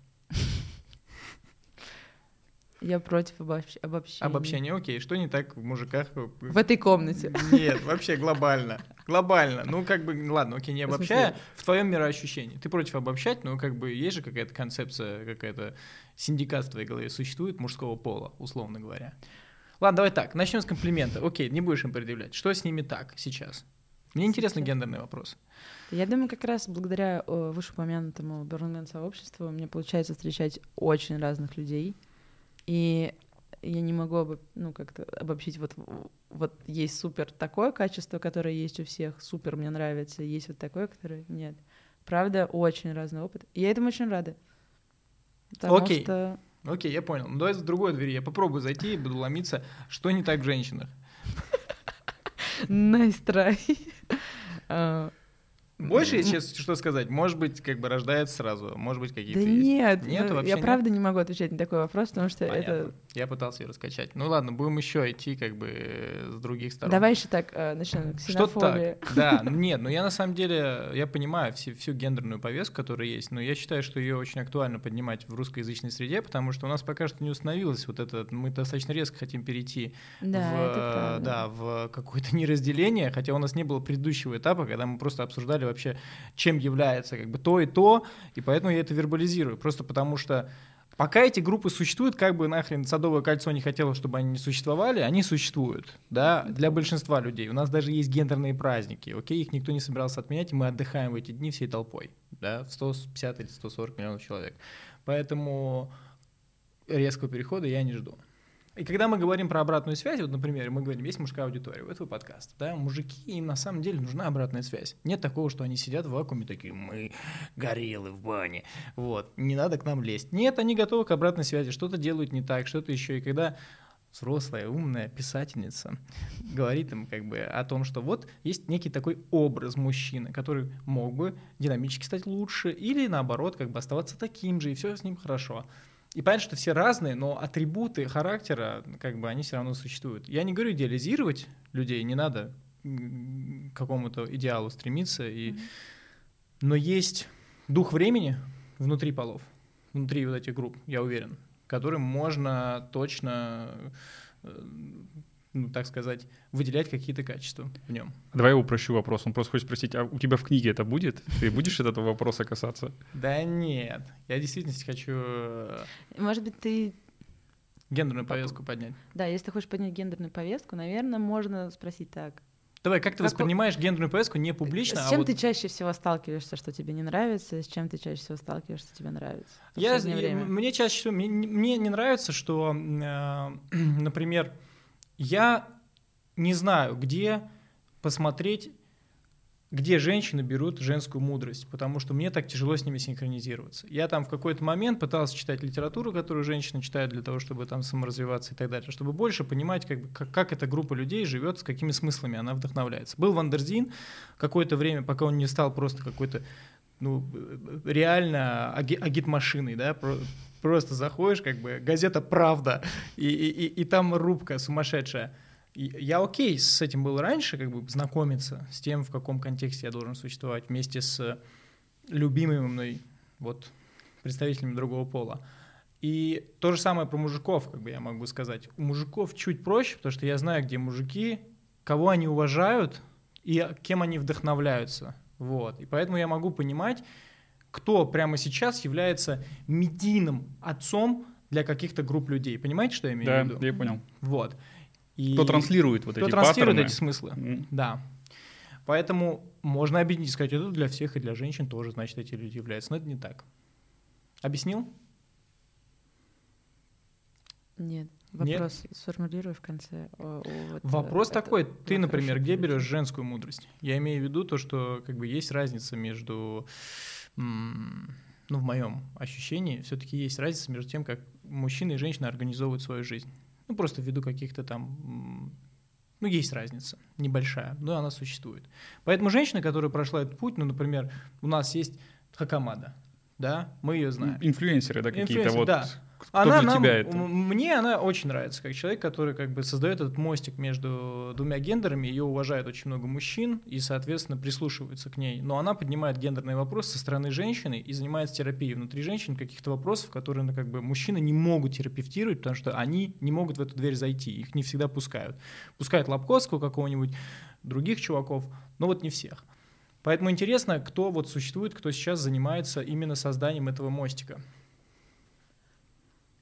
Я против обобщ- обобщения. Обобщение, окей. Что не так в мужиках? В этой комнате. Нет, вообще глобально. Глобально. Ну, как бы, ладно, окей, не обобщая, в твоем мироощущении. Ты против обобщать, но как бы есть же какая-то концепция, какая-то синдикат в твоей голове существует мужского пола, условно говоря. Ладно, давай так, начнем с комплимента. Окей, не будешь им предъявлять. Что с ними так сейчас? Мне интересны гендерные вопросы. Я думаю, как раз благодаря вышеупомянутому Берлинген сообществу мне получается встречать очень разных людей. И я не могу ну, как-то обобщить, вот, вот есть супер такое качество, которое есть у всех, супер мне нравится, есть вот такое, которое нет. Правда, очень разный опыт. И я этому очень рада. Потому Окей. что Окей, я понял. Ну, давай с другой двери. Я попробую зайти и буду ломиться. Что не так в женщинах? Nice try. Больше, если честно, что сказать? Может быть, как бы рождается сразу, может быть, какие-то Да есть. нет, Нет, ну, я правда не могу отвечать на такой вопрос, потому что Понятно. это... Я пытался ее раскачать. Ну ладно, будем еще идти как бы э, с других сторон. Давай еще так э, начнем. Что так? Да, ну нет, ну я на самом деле, я понимаю всю, всю гендерную повестку, которая есть, но я считаю, что ее очень актуально поднимать в русскоязычной среде, потому что у нас пока что не установилось вот это, мы достаточно резко хотим перейти Да, в, да, в какое-то неразделение, хотя у нас не было предыдущего этапа, когда мы просто обсуждали вообще, чем является как бы то и то, и поэтому я это вербализирую, просто потому что Пока эти группы существуют, как бы нахрен Садовое кольцо не хотело, чтобы они не существовали, они существуют, да, для большинства людей. У нас даже есть гендерные праздники, окей, их никто не собирался отменять, и мы отдыхаем в эти дни всей толпой, да, в 150 или 140 миллионов человек. Поэтому резкого перехода я не жду. И когда мы говорим про обратную связь, вот, например, мы говорим, есть мужская аудитория, вот твой подкаст, да, мужики, им на самом деле нужна обратная связь. Нет такого, что они сидят в вакууме такие, мы гориллы в бане, вот, не надо к нам лезть. Нет, они готовы к обратной связи, что-то делают не так, что-то еще. И когда взрослая, умная писательница говорит им как бы о том, что вот есть некий такой образ мужчины, который мог бы динамически стать лучше или наоборот как бы оставаться таким же, и все с ним хорошо. И понятно, что все разные, но атрибуты характера, как бы, они все равно существуют. Я не говорю идеализировать людей, не надо к какому-то идеалу стремиться. И... Но есть дух времени внутри полов, внутри вот этих групп, я уверен, которым можно точно, э, ну, так сказать, выделять какие-то качества в нем. Давай я упрощу вопрос. Он просто хочет спросить, а у тебя в книге это будет? Ты будешь этого вопроса касаться? Да нет, я действительно хочу э, Может быть, ты... гендерную повестку поднять. Да, если ты хочешь поднять гендерную повестку, наверное, можно спросить так. Давай, как ты Как- воспринимаешь гендерную повестку не публично, С а чем вот ты чаще всего сталкиваешься, что тебе не нравится, и с чем ты чаще всего сталкиваешься, что тебе нравится? Я, время? мне чаще всего мне, не- мне не нравится, что, э, например, я не знаю, где посмотреть, где женщины берут женскую мудрость, потому что мне так тяжело с ними синхронизироваться. Я там в какой-то момент пытался читать литературу, которую женщины читают для того, чтобы там саморазвиваться и так далее, чтобы больше понимать, как, как, как эта группа людей живет, с какими смыслами она вдохновляется. Был Wonderzine какое-то время, пока он не стал просто какой-то ну, э, реально аги- агит-машиной, да, просто заходишь, как бы, газета «Правда», и, и, и- там рубка сумасшедшая. Я окей с этим был раньше, как бы знакомиться с тем, в каком контексте я должен существовать вместе с любимыми мной вот представителями другого пола. И то же самое про мужиков, как бы я могу сказать. У мужиков чуть проще, потому что я знаю, где мужики, кого они уважают и кем они вдохновляются. Вот. И поэтому я могу понимать, кто прямо сейчас является медийным отцом для каких-то групп людей. Понимаете, что я имею Да, в виду? я понял. Вот. И Кто транслирует вот кто эти транслирует паттерны. эти смыслы. М. Да. Поэтому можно объединить, сказать, это для всех и для женщин тоже, значит, эти люди являются. Но это не так. Объяснил? Нет. Нет? Вопрос сформулирую в конце. о- о вот, Вопрос э, такой, это ты, например, где берешь женскую мудрость? Я имею в виду то, что как бы есть разница между, ну, в моем ощущении, все-таки есть разница между тем, как мужчина и женщина организовывают свою жизнь. Ну, просто ввиду каких-то там, ну, есть разница, небольшая, но она существует. Поэтому женщина, которая прошла этот путь, ну, например, у нас есть Хакамада, да, мы ее знаем. Инфлюенсеры, да, какие-то вот. да. Кто Она для нам- тебя это? Мне она очень нравится, как человек, который как бы создает этот мостик между двумя гендерами. Ее уважает очень много мужчин и, соответственно, прислушиваются к ней. Но она поднимает гендерные вопросы со стороны женщины и занимается терапией внутри женщин каких-то вопросов, которые ну, как бы мужчины не могут терапевтировать, потому что они не могут в эту дверь зайти, их не всегда пускают. Пускают Лобковского какого-нибудь, других чуваков, но вот не всех. Поэтому интересно, кто вот существует, кто сейчас занимается именно созданием этого мостика.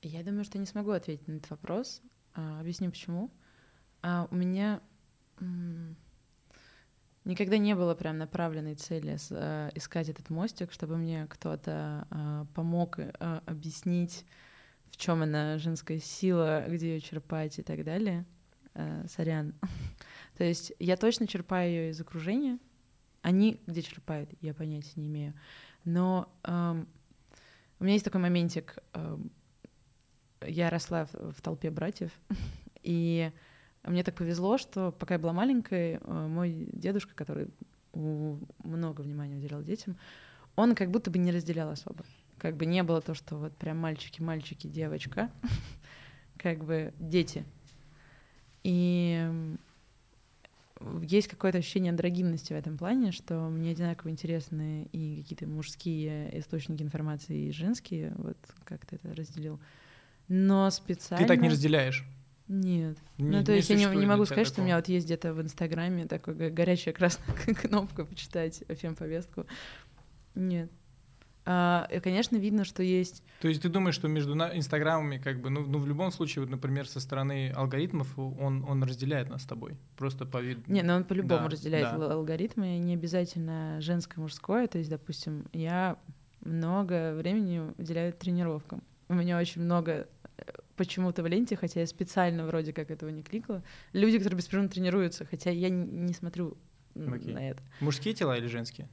Я думаю, что не смогу ответить на этот вопрос. А, объясню почему. А, у меня никогда не было прям направленной цели с- э, искать этот мостик, чтобы мне кто-то а, помог э, объяснить, в чем она женская сила, где ее черпать и так далее. Э, сорян. То есть я точно черпаю ее из окружения. Они где черпают, я понятия не имею. Но эм, у меня есть такой моментик. эм, я росла в, в толпе братьев, и мне так повезло, что пока я была маленькой, э, мой дедушка, который много внимания уделял детям, он как будто бы не разделял особо. Как бы не было то, что вот прям мальчики, мальчики, девочка, как бы дети. И есть какое-то ощущение андрогинности в этом плане, что мне одинаково интересны и какие-то мужские источники информации, и женские, вот как ты это разделил. Но специально... Ты так не разделяешь. Нет. Не- ну, то не есть я не, не могу сказать, что у меня такого. вот есть где-то в Инстаграме такая го- горячая красная кнопка почитать фем-повестку. Нет. А, и, конечно, видно, что есть... То есть ты думаешь, что между инстаграмами, как бы, ну, ну, в любом случае, вот, например, со стороны алгоритмов он, он разделяет нас с тобой. Просто по виду. Не, но он по-любому Да, разделяет да. ал- алгоритмы, не обязательно женское, мужское. То есть, допустим, я много времени уделяю тренировкам. У меня очень много э, почему-то в ленте, хотя я специально вроде как этого не кликала, люди, которые беспрерывно тренируются, хотя я не смотрю Окей. на это. Мужские тела или женские?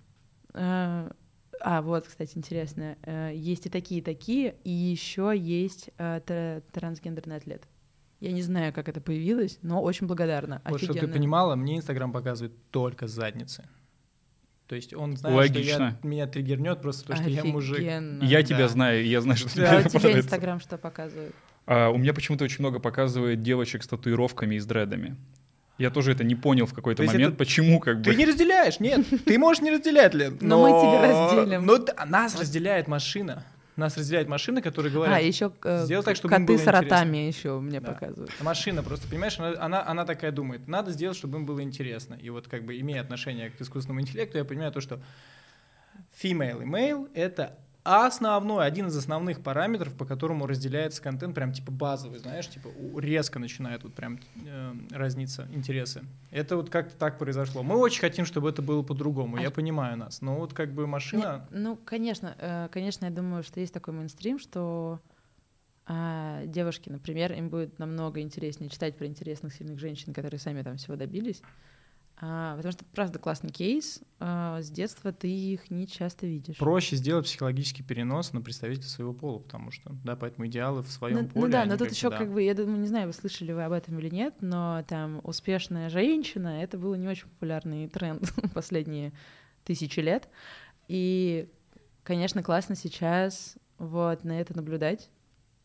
А, а, вот, кстати, интересно. э, Есть и такие, и такие, и еще есть э, тра- трансгендерный атлет. Я не знаю, как это появилось, но очень благодарна. Вот, чтобы ты понимала, мне инстаграм показывает только задницы. То есть он знает, что Логично. я, меня триггернет просто потому, что я мужик. Я да. тебя знаю, я знаю, что тебе Да, А у тебя понравится. Инстаграм что показывает? А, у меня почему-то очень много показывает девочек с татуировками и с дредами. Я тоже это не понял в какой-то момент, это- почему как бы... Ты не разделяешь, нет, ты можешь не разделять, Лен. Но мы тебя разделим. Но нас разделяет машина. Нас разделяет машина, которые говорят, А, еще сделай так, чтобы коты с ротами еще мне Да. показывают. Машина просто, понимаешь, она, она, она такая думает, надо сделать, чтобы им было интересно. И вот как бы имея отношение к искусственному интеллекту, я понимаю то, что female и male — это основной, один из основных параметров, по которому разделяется контент, прям типа базовый, знаешь, типа резко начинает вот прям э, разниться интересы. Это вот как-то так произошло. Мы очень хотим, чтобы это было по-другому, А я понимаю нас, но вот как бы машина... Не, ну, конечно, э, конечно, я думаю, что есть такой мейнстрим, что а, девушки, например, им будет намного интереснее читать про интересных, сильных женщин, которые сами там всего добились. А, потому что, правда, классный кейс. а, с детства ты их не часто видишь. Проще сделать психологический перенос на представителя своего пола, потому что, да, поэтому идеалы в своем ну, поле. ну да, но тут еще да. как бы, я думаю, не знаю, вы слышали вы об этом или нет, но там успешная женщина, это был не очень популярный тренд последние тысячи лет. И, конечно, классно сейчас вот на это наблюдать.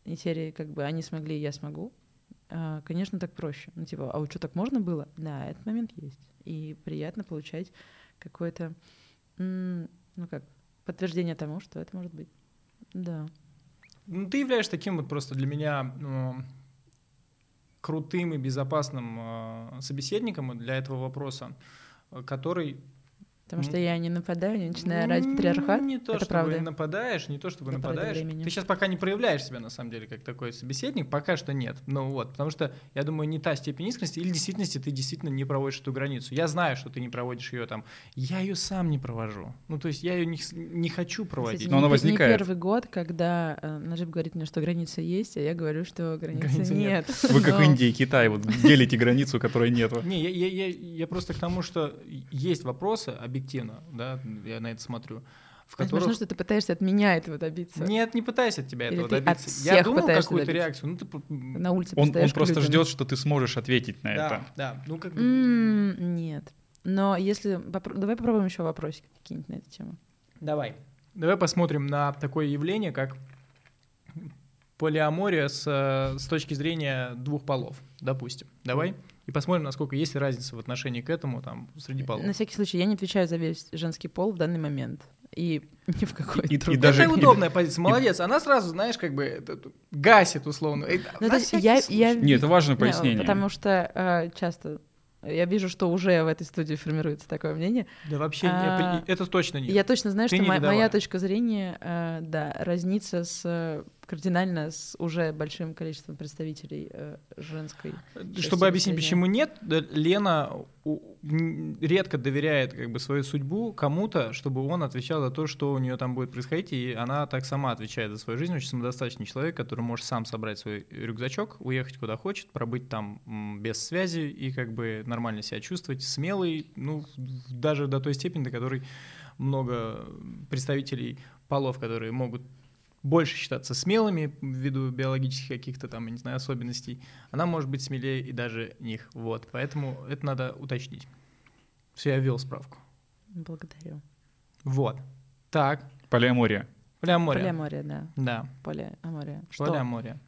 И серии как бы они смогли, я смогу. А, конечно, так проще. Ну, типа, а вот что, так можно было? Да, этот момент есть. И приятно получать какое-то, ну как, подтверждение тому, что это может быть. Да. Ну, ты являешься таким вот просто для меня ну, крутым и безопасным э, собеседником для этого вопроса, который... Потому что я не нападаю, не начинаю орать патриархат. Ну, Не то, это чтобы правда. нападаешь, не то, чтобы правда нападаешь. Ты сейчас пока не проявляешь себя, на самом деле, как такой собеседник, пока что нет. Ну вот, потому что, я думаю, не та степень искренности, или в действительности ты действительно не проводишь эту границу. Я знаю, что ты не проводишь ее там. Я ее сам не провожу. Ну, то есть я ее не, не хочу проводить. Кстати, Но не, она пе- не возникает. первый год, когда э, Нажиб говорит мне, что граница есть, а я говорю, что границы, Границы нет. нет. Вы как Но- Индия и Китай, вот делите границу, которой нету. Не, я, я, я, я просто к тому, что есть вопросы, объективно, да, я на это смотрю, в Возможно, которых... что ты пытаешься от меня этого добиться. Нет, не пытайся от тебя Или этого ты от добиться. Я всех думал пытаешься какую-то добиться? реакцию. Ну, ты... На улице Он, он просто ждет, что ты сможешь ответить на Да, это. да. Ну, как бы... М, Нет. Но если... Давай попробуем еще вопросики какие-нибудь на эту тему. Давай. Давай посмотрим на такое явление, как полиамория с, э, с точки зрения двух полов, допустим. Давай. И посмотрим, насколько есть ли разница в отношении к этому там среди полов. На всякий случай, я не отвечаю за весь женский пол в данный момент. И ни в какой И- и другой. даже- это удобная позиция, молодец. Она сразу, знаешь, как бы это- это гасит условно. Э, Ну, на то есть всякий я, случай. я Нет, это важное Не, пояснение. Потому что э, часто я вижу, что уже в этой студии формируется такое мнение. Да вообще, А, это точно И нет. я точно знаю, Ты что не мо- рядовая. моя точка зрения, э, да, разнится с кардинально с уже большим количеством представителей э, женской. Чтобы объяснить, почему нет, да, Лена редко доверяет как бы свою судьбу кому-то, чтобы он отвечал за то, что у нее там будет происходить, и она так сама отвечает за свою жизнь. Очень самодостаточный человек, который может сам собрать свой рюкзачок, уехать куда хочет, пробыть там без связи и как бы нормально себя чувствовать, смелый, ну, даже до той степени, до которой много представителей полов, которые могут больше считаться смелыми ввиду биологических каких-то там, я не знаю, особенностей, она может быть смелее и даже них. Вот, поэтому это надо уточнить. Все, я ввел справку. Благодарю. Вот. Так, Полиамория. полиамория. Полиамория, да. Да, Полиамория. Что? полиамория.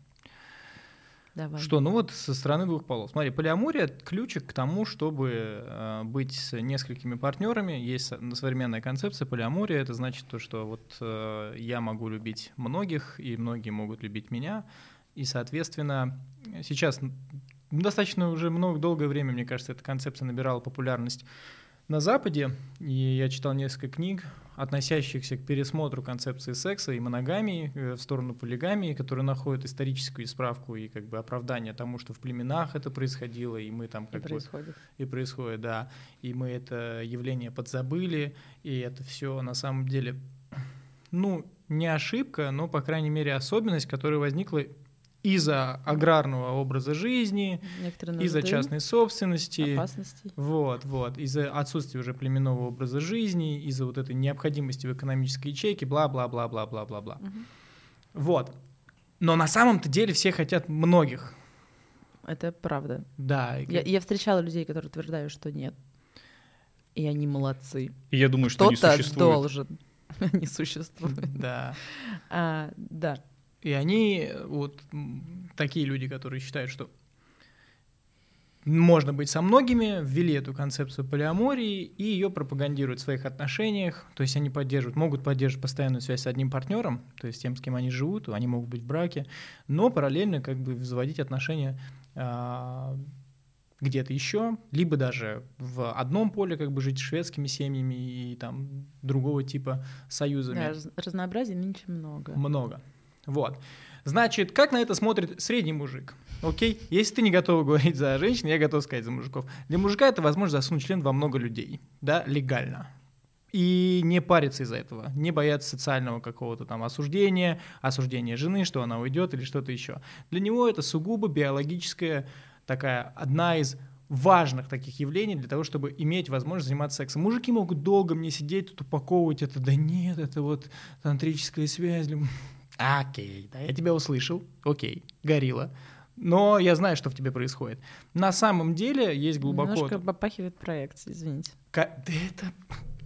Давай. Что, ну вот со стороны двух полов. Смотри, полиамория — ключик к тому, чтобы э, быть с несколькими партнерами. Есть со- современная концепция полиамория. Это значит то, что вот э, я могу любить многих, и многие могут любить меня. И, соответственно, сейчас достаточно уже много, долгое время, мне кажется, эта концепция набирала популярность на Западе. И я читал несколько книг, относящихся к пересмотру концепции секса и моногамии э, в сторону полигамии, которые находят историческую справку и как бы оправдание тому, что в племенах это происходило, и мы там И как бы происходит. и происходит, да, и мы это явление подзабыли, и это все на самом деле, ну, не ошибка, но, по крайней мере, особенность, которая возникла из-за аграрного образа жизни, из-за частной собственности, опасностей. вот, вот, из-за отсутствия уже племенного образа жизни, из-за вот этой необходимости в экономической ячейке, бла-бла-бла-бла-бла-бла-бла. Мгм. Вот. Но на самом-то деле все хотят многих. Это правда. Да. и Я, я встречала людей, которые утверждают, что нет. И они молодцы. И я думаю, что не Кто-то существует. должен. Не существует. Да. А, да. И они, э, вот такие люди, которые считают, что можно быть со многими, ввели эту концепцию полиамории и ее пропагандируют в своих отношениях. То есть они поддерживают, могут поддерживать постоянную связь с одним партнером, то есть тем, с кем они живут, они могут быть в браке, но параллельно как бы заводить отношения а, где-то еще, либо даже в одном поле как бы жить шведскими семьями и там другого типа союзами. Да, раз- разнообразия нынче много. Много. Вот. Значит, как на это смотрит средний мужик? Окей? Если ты не готов говорить за женщин, я готов сказать за мужиков. Для мужика это возможность засунуть член во много людей, да, легально. И не париться из-за этого, не бояться социального какого-то там осуждения, осуждения жены, что она уйдет или что-то еще. Для него это сугубо биологическая такая одна из важных таких явлений для того, чтобы иметь возможность заниматься сексом. Мужики могут долго мне сидеть тут упаковывать это, да нет, это вот тантрическая связь. Окей, да, я тебя услышал, окей, горилла. Но я знаю, что в тебе происходит. На самом деле есть глубоко... Немножко попахивает проекцией, извините. Это,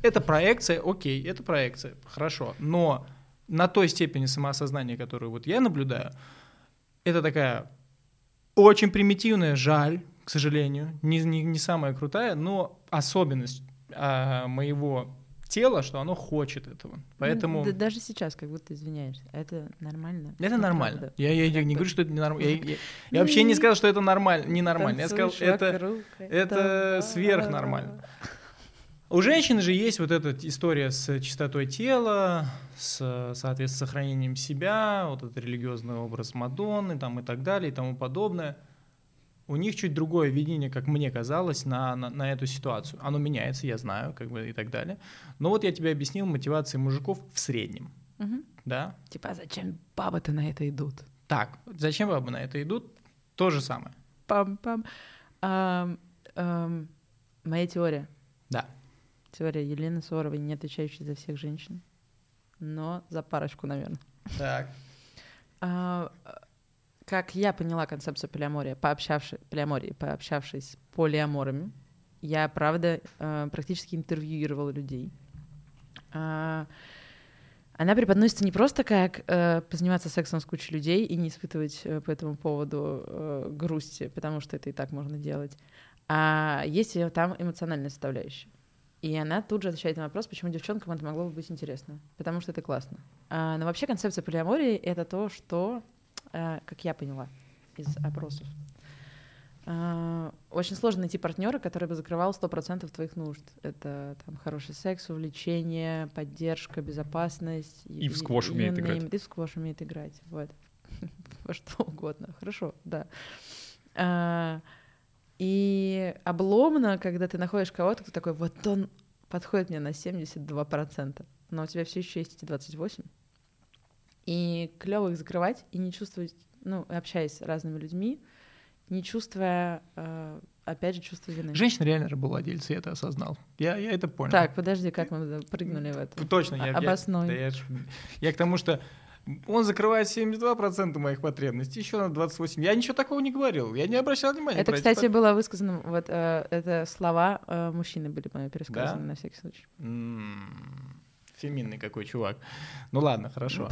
это проекция, окей, это проекция, хорошо. Но на той степени самоосознания, которую вот я наблюдаю, это такая очень примитивная, жаль, к сожалению, не, не, не самая крутая, но особенность а, моего тела, что оно хочет этого. Поэтому... Ну, Да даже сейчас, как будто извиняешься. Это нормально. Это нормально. правда. Я, я- я не говорю, что это ненормально. Я, я- я вообще не сказал, что это нормально, ненормально. Я сказал, это, это сверхнормально. У женщины же есть вот эта история с чистотой тела, с, соответственно, сохранением себя, вот этот религиозный образ Мадонны там, и так далее, и тому подобное. У них чуть другое видение, как мне казалось, на, на, на эту ситуацию. Оно меняется, я знаю, как бы и так далее. Но вот я тебе объяснил мотивации мужиков в среднем, Мгм. да? Типа, а зачем бабы-то на это идут? Так, зачем бабы на это идут? То же самое. Пам-пам. Ам, ам, моя теория. Да. Теория Елены Соровой, не отвечающей за всех женщин, но за парочку, наверное. Так. А, как я поняла концепцию полиамория, пообщавшись, полиамории, пообщавшись с полиаморами, я, правда, э, практически интервьюировала людей. А, Она преподносится не просто как э, позаниматься сексом с кучей людей и не испытывать э, по этому поводу э, грусти, потому что это и так можно делать, а есть там эмоциональная составляющая. И она тут же отвечает на вопрос, почему девчонкам это могло бы быть интересно. Потому что это классно. А, но вообще концепция полиамории — это то, что, как я поняла из опросов, а, очень сложно найти партнера, который бы закрывал 100% твоих нужд. Это там хороший секс, увлечение, поддержка, безопасность. И в сквош умеет you играть. И в сквош умеет играть, вот. Во что угодно. Хорошо, да. А, И обломно, когда ты находишь кого-то, кто такой, вот он подходит мне на 72%, но у тебя все еще есть эти 28%. И клево их закрывать и не чувствовать, ну, общаясь с разными людьми, не чувствуя, э, опять же, чувство вины. Женщина реально рабовладельцы, я это осознал. Я, я это понял. Так, подожди, как мы прыгнули в это? Точно, я, А- я- обоснуй. да я, я к тому, что он закрывает 72% моих потребностей, еще на 28%. Я ничего такого не говорил, я не обращал внимания. Это, про эти кстати, было высказано, вот э, это слова э, мужчины были мои пересказаны Да? на всякий случай. М, Феминный какой чувак. Ну ладно, хорошо.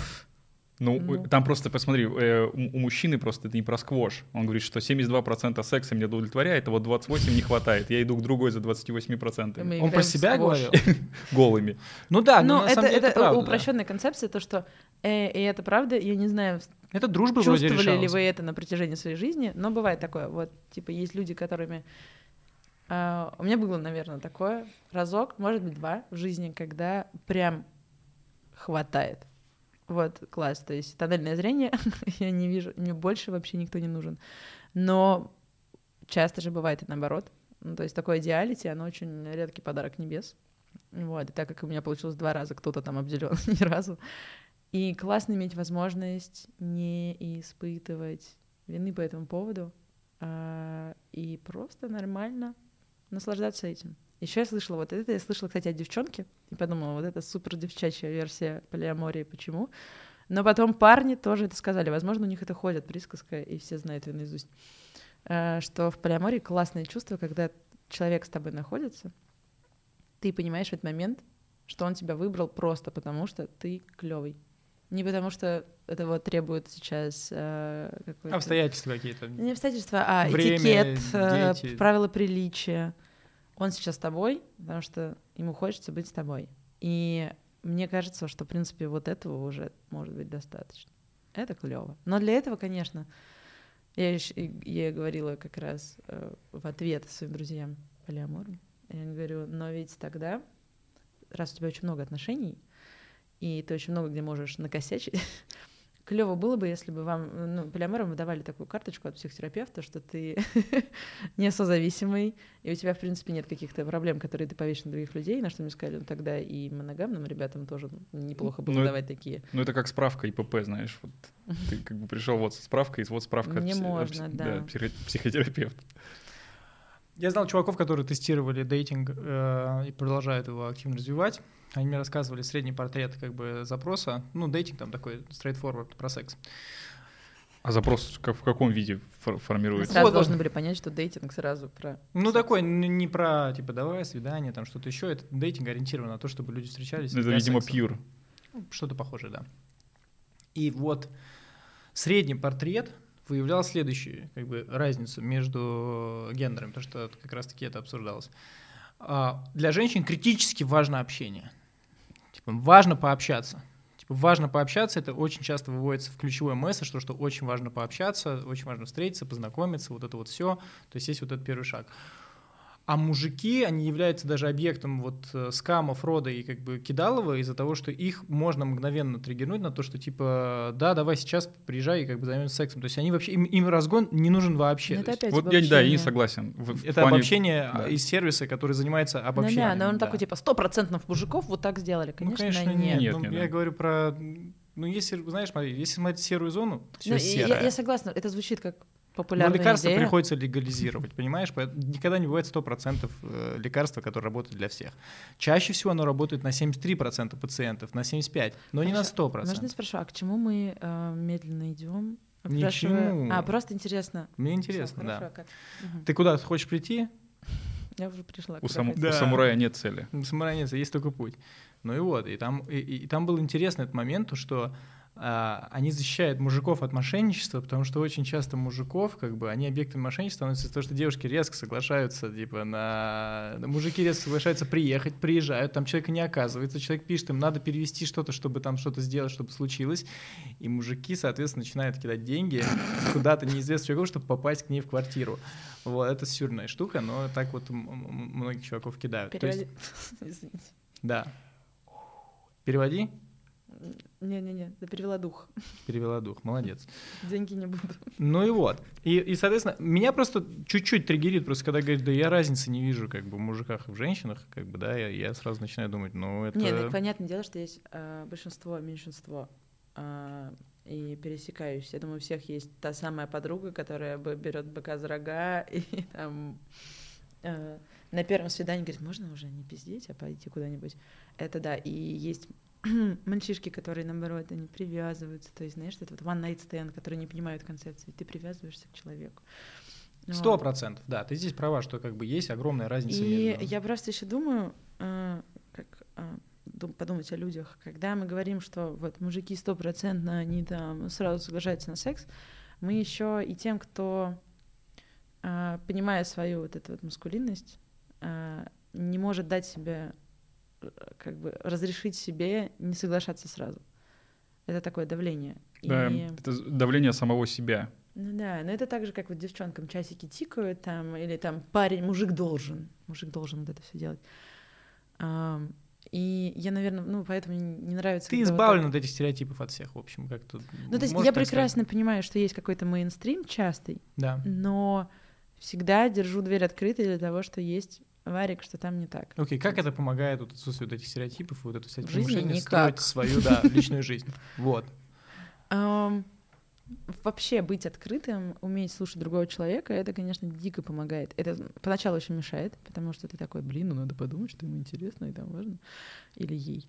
Ну, Ну. там просто, посмотри, э, у, у мужчины просто это не про сквош. Он говорит, что 72% секса меня удовлетворяет, а вот 28% не хватает. Я иду к другой за 28%. Мы Он про себя говорил? Голыми. Ну да, но, Ну, на это, деле это, это правда. да. упрощенная концепция, то, что э, и это правда, я не знаю, Это дружба вроде чувствовали ли вы это на протяжении своей жизни, но бывает такое. Вот, типа, есть люди, которыми... а, у меня было, наверное, такое разок, может быть, два в жизни, когда прям хватает. Вот, класс. То есть тоннельное зрение я не вижу, мне больше вообще никто не нужен. Но часто же бывает и наоборот. Ну, то есть такое идеалити, оно очень редкий подарок небес. Вот, и так как у меня получилось два раза, кто-то там обделен ни разу. И классно иметь возможность не испытывать вины по этому поводу а, и просто нормально наслаждаться этим. Еще я слышала вот это, я слышала, кстати, от девчонки, и подумала, вот это супер девчачья версия полиамории, почему? Но потом парни тоже это сказали, возможно, у них это ходит присказка, и все знают ее наизусть, а, что в полиамории классное чувство, когда человек с тобой находится, ты понимаешь в этот момент, что он тебя выбрал просто потому, что ты клевый. Не потому, что это вот требует сейчас э, Обстоятельства какие-то. Не обстоятельства, а Время, этикет, э, дети. правила приличия. Он сейчас с тобой, потому что ему хочется быть с тобой. И мне кажется, что, в принципе, вот этого уже может быть достаточно. Это клево. Но для этого, конечно, Я, и- я говорила как раз э, в ответ своим друзьям полиаморам. Я говорю, но ведь тогда, раз у тебя очень много отношений, и ты очень много где можешь накосячить, клево было бы, если бы вам, ну, полиаморам выдавали такую карточку от психотерапевта, что ты не созависимый, и у тебя, в принципе, нет каких-то проблем, которые ты повесишь на других людей, на что мне сказали, ну, тогда и моногамным ребятам тоже неплохо было Ну, это- давать такие. Ну, это как справка ИПП, знаешь. Вот ты как бы пришел вот со справкой, и вот справка от Мне от можно, пси- да. психо- психотерапевта. Я знал чуваков, которые тестировали дейтинг э, и продолжают его активно развивать. Они мне рассказывали средний портрет как бы запроса. Ну, дейтинг там такой straightforward про секс. А запрос как, в каком виде фор- Мы формируется? сразу Вот должны были понять, что дейтинг сразу про... Ну, такой, не про, типа, давай, свидание, там что-то еще. Это дейтинг ориентирован на то, чтобы люди встречались. Это, для видимо, секса. пьюр. Ну, Что-то похожее, да. И вот средний портрет выявлял следующую как бы, разницу между гендерами, потому что как раз-таки это обсуждалось. А, Для женщин критически важно общение. Типа, важно пообщаться. Типа, важно пообщаться, это очень часто выводится в ключевой месседж, что, что очень важно пообщаться, очень важно встретиться, познакомиться, вот это вот все. То есть есть вот этот первый шаг. А мужики, они являются даже объектом вот э, скама, фрода и как бы кидалова из-за того, что их можно мгновенно триггернуть на то, что типа, да, давай сейчас приезжай и как бы займемся сексом. То есть они вообще, им, им разгон не нужен вообще. Ну, То это опять Вот я, да, я не обобщение. согласен. В- в это плане- обобщение да. из сервиса, который занимается Да, обобщением. да, но он да. такой, типа, сто процентов мужиков вот так сделали. Ну, Конечно, нет. Нет, Ну, нет, я да. говорю про... Ну, если, знаешь, смотри, если смотреть серую зону, все Ну, серое. я, я согласна, это звучит как Но популярная лекарства идея. приходится легализировать, понимаешь? Никогда не бывает 100% э, лекарства, которое работает для всех. Чаще всего оно работает на 73% пациентов, на 75%, но не на Хорошо. 100%. Можно я спрошу, а к чему мы э, медленно идем? Ни к Спрашиваю- чему. А, просто интересно. Мне интересно, хорошо, да. а как? Мгм. Ты куда хочешь прийти? Я уже пришла. У, саму- хотела. у Да. самурая нет цели. Ну, Саморонец, есть только путь. Ну и вот, и там, и, и- и там был интересный этот момент, то, что они защищают мужиков от мошенничества, потому что очень часто мужиков, как бы, они объектами мошенничества становятся того, что девушки резко соглашаются, типа, на... Мужики резко соглашаются приехать, приезжают, там человека не оказывается, человек пишет, им надо перевести что-то, чтобы там что-то сделать, чтобы случилось, и мужики, соответственно, начинают кидать деньги куда-то неизвестно чего, чтобы попасть к ней в квартиру. Вот, это сюрная штука, но так вот многих чуваков кидают. То Переводи. Да. Переводи. Не-не-не, да перевела дух. Перевела дух. Молодец. Деньги не буду. Ну и вот. И, и, соответственно, меня просто чуть-чуть триггерит, просто когда говорит, да я разницы не вижу как бы в мужиках и в женщинах, как бы, да, я, я сразу начинаю думать, ну это... Не, ну, понятное дело, что есть э, большинство, меньшинство. э, и пересекаюсь. Я думаю, у всех есть та самая подруга, которая бы берет быка за рога и там э, на первом свидании говорит, можно уже не пиздеть, а пойти куда-нибудь. Это да. И есть мальчишки, которые, наоборот, они привязываются. То есть, знаешь, это вот one night stand, которые не понимают концепции. Ты привязываешься к человеку. Сто Вот. процентов, да, ты здесь права, что как бы есть огромная разница И между... я просто еще думаю, э, как э, дум- подумать о людях, когда мы говорим, что вот мужики стопроцентно они там сразу соглашаются на секс, мы еще и тем, кто э, понимая свою вот эту вот маскулинность, не может дать себе как бы разрешить себе не соглашаться сразу. Это такое давление. Да, И- это давление самого себя. ну да, но это так же, как вот девчонкам часики тикают там, или там парень, мужик должен, мужик должен вот это все делать. И я, наверное, ну, поэтому не нравится... Ты избавлен от этих стереотипов от всех, в общем, как-то. Ну, то есть я так сказать? прекрасно понимаю, что есть какой-то мейнстрим частый, Да. но всегда держу дверь открытой для того, что есть варик, что там не так. Окей, как это помогает вот отсутствие вот этих стереотипов и вот это, кстати, В жизни мышление строить свою, да, личную жизнь? Вот. Ам, вообще быть открытым, уметь слушать другого человека, это, конечно, дико помогает. Это поначалу очень мешает, потому что ты такой, блин, ну надо подумать, что ему интересно и там важно. Или ей.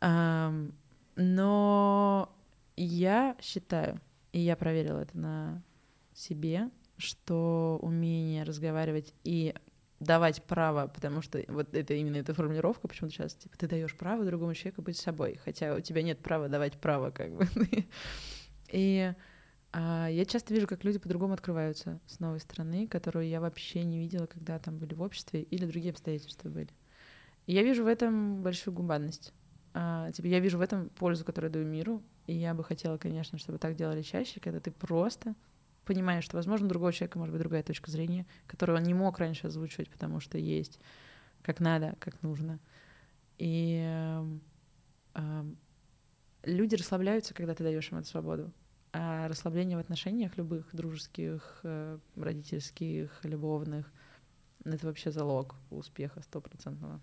Ам, но я считаю, и я проверила это на себе, что умение разговаривать и давать право, потому что вот это именно эта формулировка, почему-то сейчас, типа, ты даешь право другому человеку быть собой, хотя у тебя нет права давать право, как бы. И а, я часто вижу, как люди по-другому открываются с новой стороны, которую я вообще не видела, когда там были в обществе, или другие обстоятельства были. И я вижу в этом большую гуманность. А, типа, я вижу в этом пользу, которую даю миру, и я бы хотела, конечно, чтобы так делали чаще, когда ты просто понимаешь, что, возможно, у другого человека может быть другая точка зрения, которую он не мог раньше озвучивать, потому что есть как надо, как нужно. И эм, люди расслабляются, когда ты даешь им эту свободу. А расслабление в отношениях любых, дружеских, э, родительских, любовных, это вообще залог успеха стопроцентного.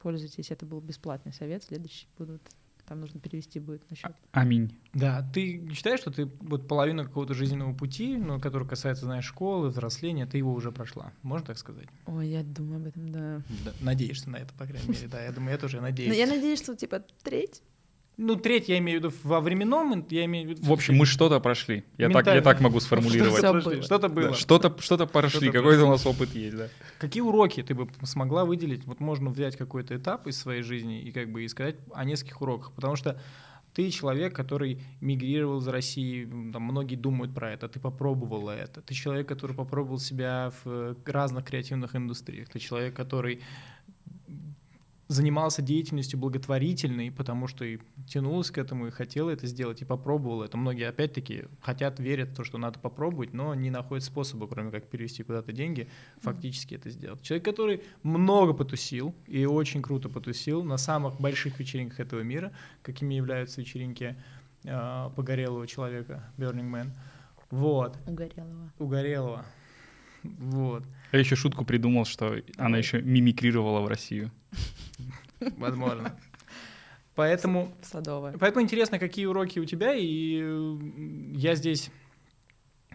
Пользуйтесь, это был бесплатный совет, следующий будут, там нужно перевести будет на счет. Аминь. Да, ты считаешь, что ты вот половину какого-то жизненного пути, ну, который касается, знаешь, школы, взросления, ты его уже прошла, можно так сказать? Ой, я думаю об этом, да. Да, надеешься на это, по крайней мере, да, я думаю, я тоже Но надеюсь. Ну, я надеюсь, что типа треть. Ну, треть я имею в виду во временном, я имею в виду... В общем, мы что-то прошли. Я так, я так могу сформулировать. Прошли, было. Что-то было. Да, Что-то, что-то прошли, Что-то какой-то у нас опыт есть, да. Какие уроки ты бы смогла выделить? Вот можно взять какой-то этап из своей жизни и как бы и сказать о нескольких уроках, потому что ты человек, который мигрировал из России, там многие думают про это, ты попробовала это. Ты человек, который попробовал себя в э, разных креативных индустриях. Ты человек, который занимался деятельностью благотворительной, потому что и тянулась к этому и хотела это сделать, и попробовала это. Многие, опять-таки, хотят, верят в то, что надо попробовать, но не находят способа, кроме как перевести куда-то деньги, фактически это сделать. Человек, который много потусил, и очень круто потусил на самых больших вечеринках этого мира, какими являются вечеринки э, погорелого человека, Burning Man. Вот, Угорелого. угорелого. Вот, Я еще шутку придумал, что она еще мимикрировала в Россию. возможно. Поэтому Садовая. Поэтому интересно, какие уроки у тебя, и я здесь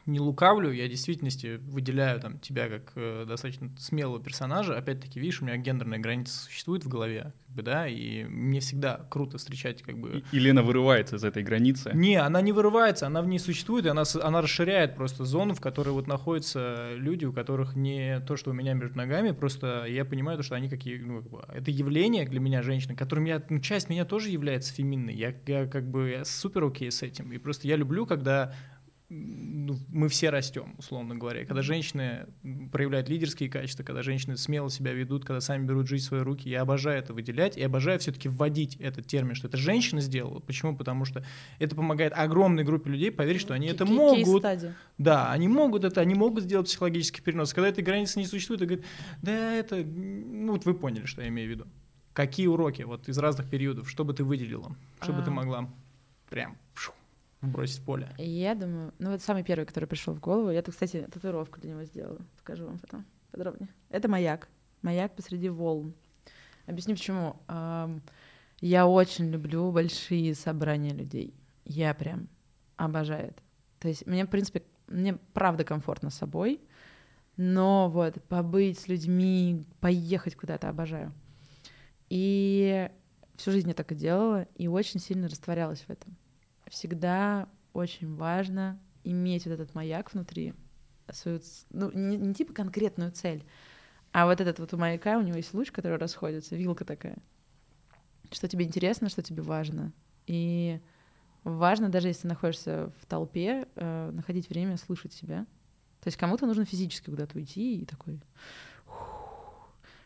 не лукавлю, я в действительности выделяю там тебя как э, достаточно смелого персонажа. Опять-таки, видишь, у меня гендерная граница существует в голове, как бы, да, и мне всегда круто встречать как бы... И, и Лена вырывается из этой границы. Не, она не вырывается, она в ней существует, и она, она расширяет просто зону, в которой вот находятся люди, у которых не то, что у меня между ногами, просто я понимаю, то, что они какие, ну, как бы, это явление для меня, женщины, которым я, ну, часть меня тоже является феминной, я, я как бы я супер окей с этим, и просто я люблю, когда мы все растем, условно говоря. Когда женщины проявляют лидерские качества, когда женщины смело себя ведут, когда сами берут жизнь в свои руки, я обожаю это выделять и обожаю все-таки вводить этот термин, что это женщина сделала. Почему? Потому что это помогает огромной группе людей поверить, что они это могут. Да, они могут это, они могут сделать психологический перенос. Когда этой границы не существует, и говорят, да, это, ну вот вы поняли, что я имею в виду. Какие уроки вот из разных периодов, что бы ты выделила, что бы ты А. могла прям в поле? Я думаю, ну вот самый первый, который пришел в голову, я тут, кстати, татуировку для него сделала. Покажу вам потом подробнее. Это маяк. Маяк посреди волн. Объясню почему. Я очень люблю большие собрания людей. Я прям обожаю это. То есть мне, в принципе, мне правда комфортно с собой, но вот побыть с людьми, поехать куда-то обожаю. И всю жизнь я так и делала, и очень сильно растворялась в этом. Всегда очень важно иметь вот этот маяк внутри, свою, ну, не, не типа конкретную цель, а вот этот вот у маяка, у него есть луч, который расходится, вилка такая. Что тебе интересно, что тебе важно. И важно, даже если ты находишься в толпе, э, находить время слышать себя. То есть кому-то нужно физически куда-то уйти и такой...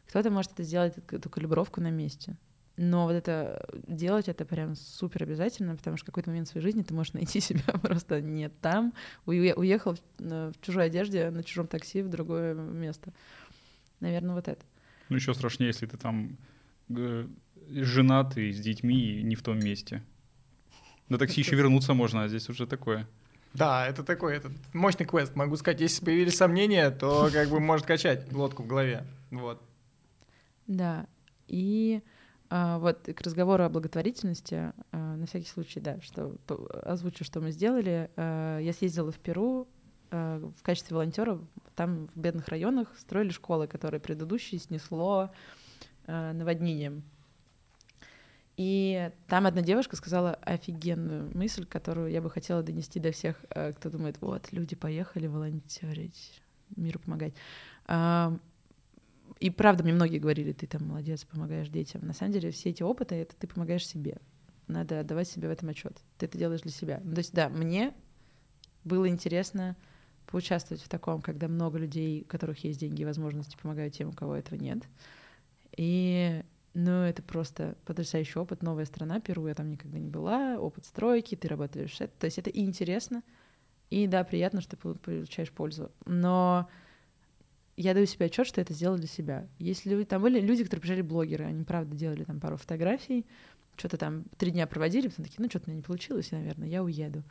Кто-то может это сделать, эту калибровку на месте. Но вот это делать это прям супер обязательно, потому что в какой-то момент в своей жизни ты можешь найти себя просто не там, уе- уехал в, чужой одежде на чужом такси в другое место. Наверное, вот это. Ну, еще страшнее, если ты там женат и с детьми и не в том месте. На такси еще вернуться можно, а здесь уже такое. Да, это такой этот мощный квест. Могу сказать, если появились сомнения, то как бы может качать лодку в голове. Вот. Да. И а, вот к разговору о благотворительности, а, на всякий случай, да, что озвучу, что мы сделали. А, я съездила в Перу в качестве волонтера. Там в бедных районах строили школы, которые предыдущие снесло наводнением. И там одна девушка сказала офигенную мысль, которую я бы хотела донести до всех, кто думает, вот, люди поехали волонтерить, миру помогать. И правда, мне многие говорили, ты там молодец, помогаешь детям. На самом деле, все эти опыты это ты помогаешь себе. Надо отдавать себе в этом отчет. Ты это делаешь для себя. Ну, то есть, да, мне было интересно поучаствовать в таком, когда много людей, у которых есть деньги и возможности, помогают тем, у кого этого нет. И ну, это просто потрясающий опыт. Новая страна, Перу, я там никогда не была, опыт стройки, ты работаешь. То есть это и интересно, И да, приятно, что ты пол- получаешь пользу. Но я даю себе отчет, что это сделал для себя. Если там были люди, которые приезжали блогеры, они правда делали там пару фотографий, что-то там три дня проводили, потом такие, ну что-то у меня не получилось, наверное, я уеду.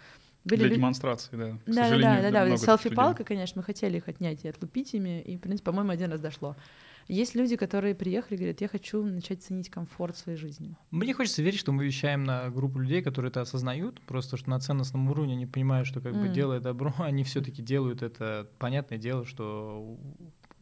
Были Для лю- демонстрации, да. Да, да, да, да, да. Селфи-палка, людей. конечно, мы хотели их отнять и отлупить ими, и, в принципе, по-моему, один раз дошло. Есть люди, которые приехали и говорят, я хочу начать ценить комфорт своей жизни. Мне хочется верить, что мы вещаем на группу людей, которые это осознают, просто что на ценностном уровне они понимают, что как бы Мгм. делая добро, они все-таки делают это. Понятное дело, что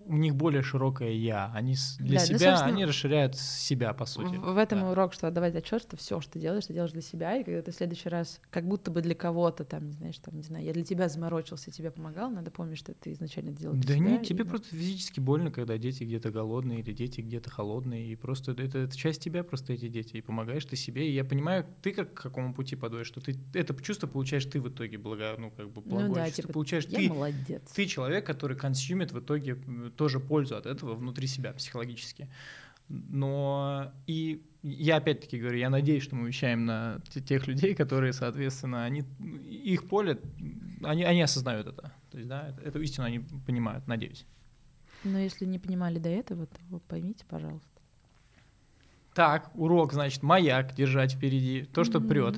у них более широкое я. Они для Да, ну, себя, собственно, они расширяют себя, по сути. В, в этом Да. и урок, что отдавать отчет, что все, что делаешь, ты делаешь для себя, и когда ты в следующий раз, как будто бы для кого-то, там, не знаешь, там, не знаю, я для тебя заморочился, тебе помогал, надо помнить, что ты изначально делал для Да себя. нет, и тебе да. просто физически больно, когда дети где-то голодные или дети где-то холодные, и просто это, это часть тебя просто эти дети, и помогаешь ты себе, и я понимаю, ты как к какому пути подуешь, что ты это чувство получаешь ты в итоге, благо, ну как бы Ну благое да, чувство типа, получаешь я ты, молодец. ты человек, который консюмит в итоге тоже пользу от этого внутри себя психологически. Но и я опять-таки говорю, я надеюсь, что мы вещаем на те- тех людей, которые, соответственно, они их поле, они, они осознают это. То есть, да, эту истину они понимают, надеюсь. Но если не понимали до этого, то поймите, пожалуйста. Так, урок, значит, маяк держать впереди, то, что Мгм. прет.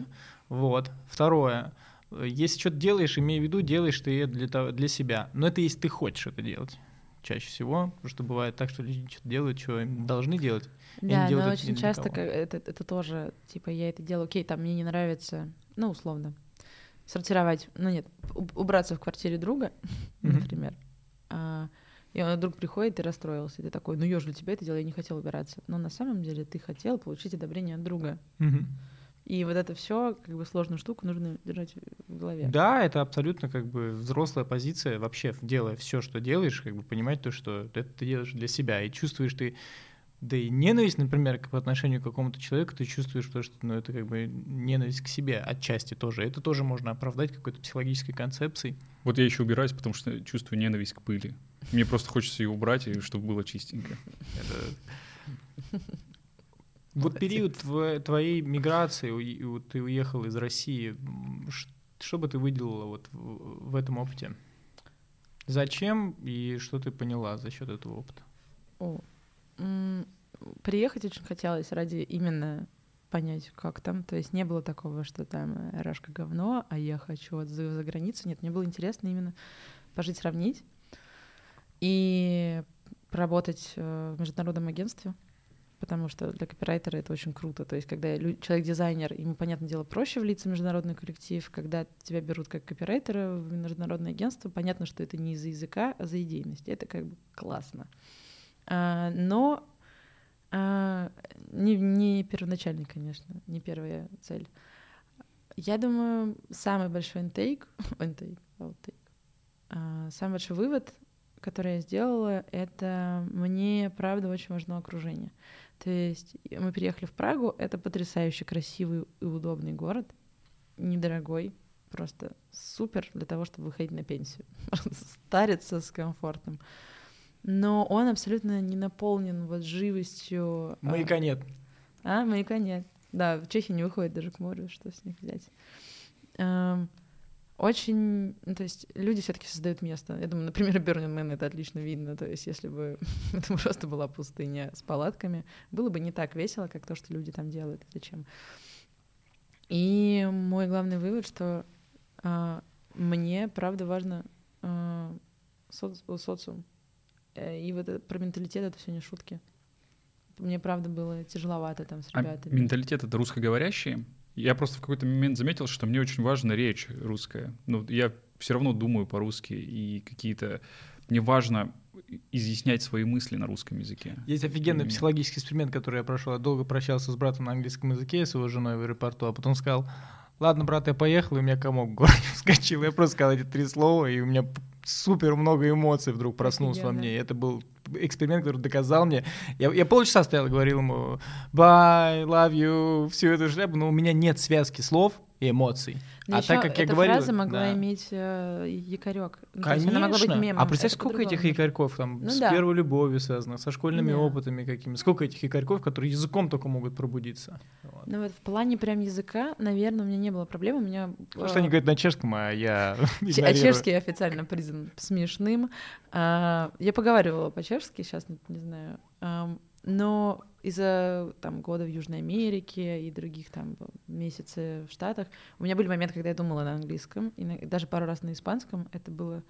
Вот. Второе. Если что-то делаешь, имей в виду, делаешь ты это для, того- для себя. Но это если ты хочешь это делать. Чаще всего, потому что бывает так, что люди что-то делают, что им должны делать. Да, но очень часто это, это тоже, типа, я это делаю, окей, там мне не нравится, ну, условно, сортировать, ну, нет, уб- убраться в квартире друга, например, А, и он вдруг приходит и расстроился, и ты такой, ну, же для тебя это делал, я не хотел убираться. Но на самом деле ты хотел получить одобрение от друга. И вот это все, как бы, сложную штуку нужно держать в голове. Да, это абсолютно как бы взрослая позиция вообще, делая все, что делаешь, как бы понимать то, что это ты делаешь для себя, и чувствуешь ты, да и ненависть, например, по отношению к какому-то человеку, ты чувствуешь то, что ну, это как бы ненависть к себе отчасти тоже. Это тоже можно оправдать какой-то психологической концепцией. Вот я еще убираюсь, потому что чувствую ненависть к пыли. Мне просто хочется ее убрать, и чтобы было чистенько. Вот период тво- твоей миграции, вот ты уехал из России, что бы ты выделила вот в, этом опыте? Зачем и что ты поняла за счет этого опыта? О, Приехать очень хотелось ради именно понять, как там. То есть не было такого, что там э, Рашка говно, а я хочу вот за, за границу. Нет, мне было интересно именно пожить, сравнить и поработать э, в международном агентстве, потому что для копирайтера это очень круто. То есть когда человек-дизайнер, ему, понятное дело, проще влиться в международный коллектив, когда тебя берут как копирайтера в международное агентство, понятно, что это не из-за языка, а за идейность. Это как бы классно. А, но а, не, не первоначальный, конечно, не первая цель. Я думаю, самый большой интейк, интейк, outtake, а, самый большой вывод, который я сделала, это мне, правда, очень важно окружение. То есть мы переехали в Прагу, это потрясающе красивый и удобный город, недорогой, просто супер для того, чтобы выходить на пенсию, стариться с комфортом. Но он абсолютно не наполнен вот живостью. а, Маяка нет. а, маяка нет. Да, в Чехии не выходит даже к морю, что с них взять. Очень, ну, то есть люди все-таки создают место. Я думаю, например, Бернин Мэн это отлично видно. То есть если бы это просто была пустыня с палатками, было бы не так весело, как то, что люди там делают. Зачем? И мой главный вывод, что а, мне, правда, важно а, соц- социум. Э, И вот это- про менталитет это все не шутки. Мне, правда, было тяжеловато там с А ребятами. менталитет — это русскоговорящие? Я просто в какой-то момент заметил, что мне очень важна речь русская. Ну, я все равно думаю по-русски, и какие-то... Мне важно изъяснять свои мысли на русском языке. Есть офигенный психологический эксперимент, который я прошел. Я долго прощался с братом на английском языке, с его женой в аэропорту, а потом сказал, ладно, брат, я поехал, и у меня комок в горле вскочил. Я просто сказал эти три слова, и у меня супер много эмоций вдруг проснулось во Офигенно. мне. И это был эксперимент, который доказал мне. Я, я полчаса стоял и говорил ему bye, love you, всю эту шляпу, но у меня нет связки слов, и эмоций. Но а так как я говорил, фраза могла да. иметь э, якорек. Ну, Конечно. она могла быть мемом. а представь, это сколько этих якорьков там Ну с да. первой любовью связано, со школьными Да. опытами какими. Сколько этих якорьков, которые языком только могут пробудиться. Вот. Ну вот в плане прям языка, наверное, у меня не было проблем. У меня... Потому э, что они говорят на чешском, а я А чешский официально признан смешным. А, Я поговаривала по-чешски, сейчас не знаю. Но из-за там года в Южной Америке и других там месяцев в Штатах у меня были моменты, когда я думала на английском, и на- даже пару раз на испанском. Это было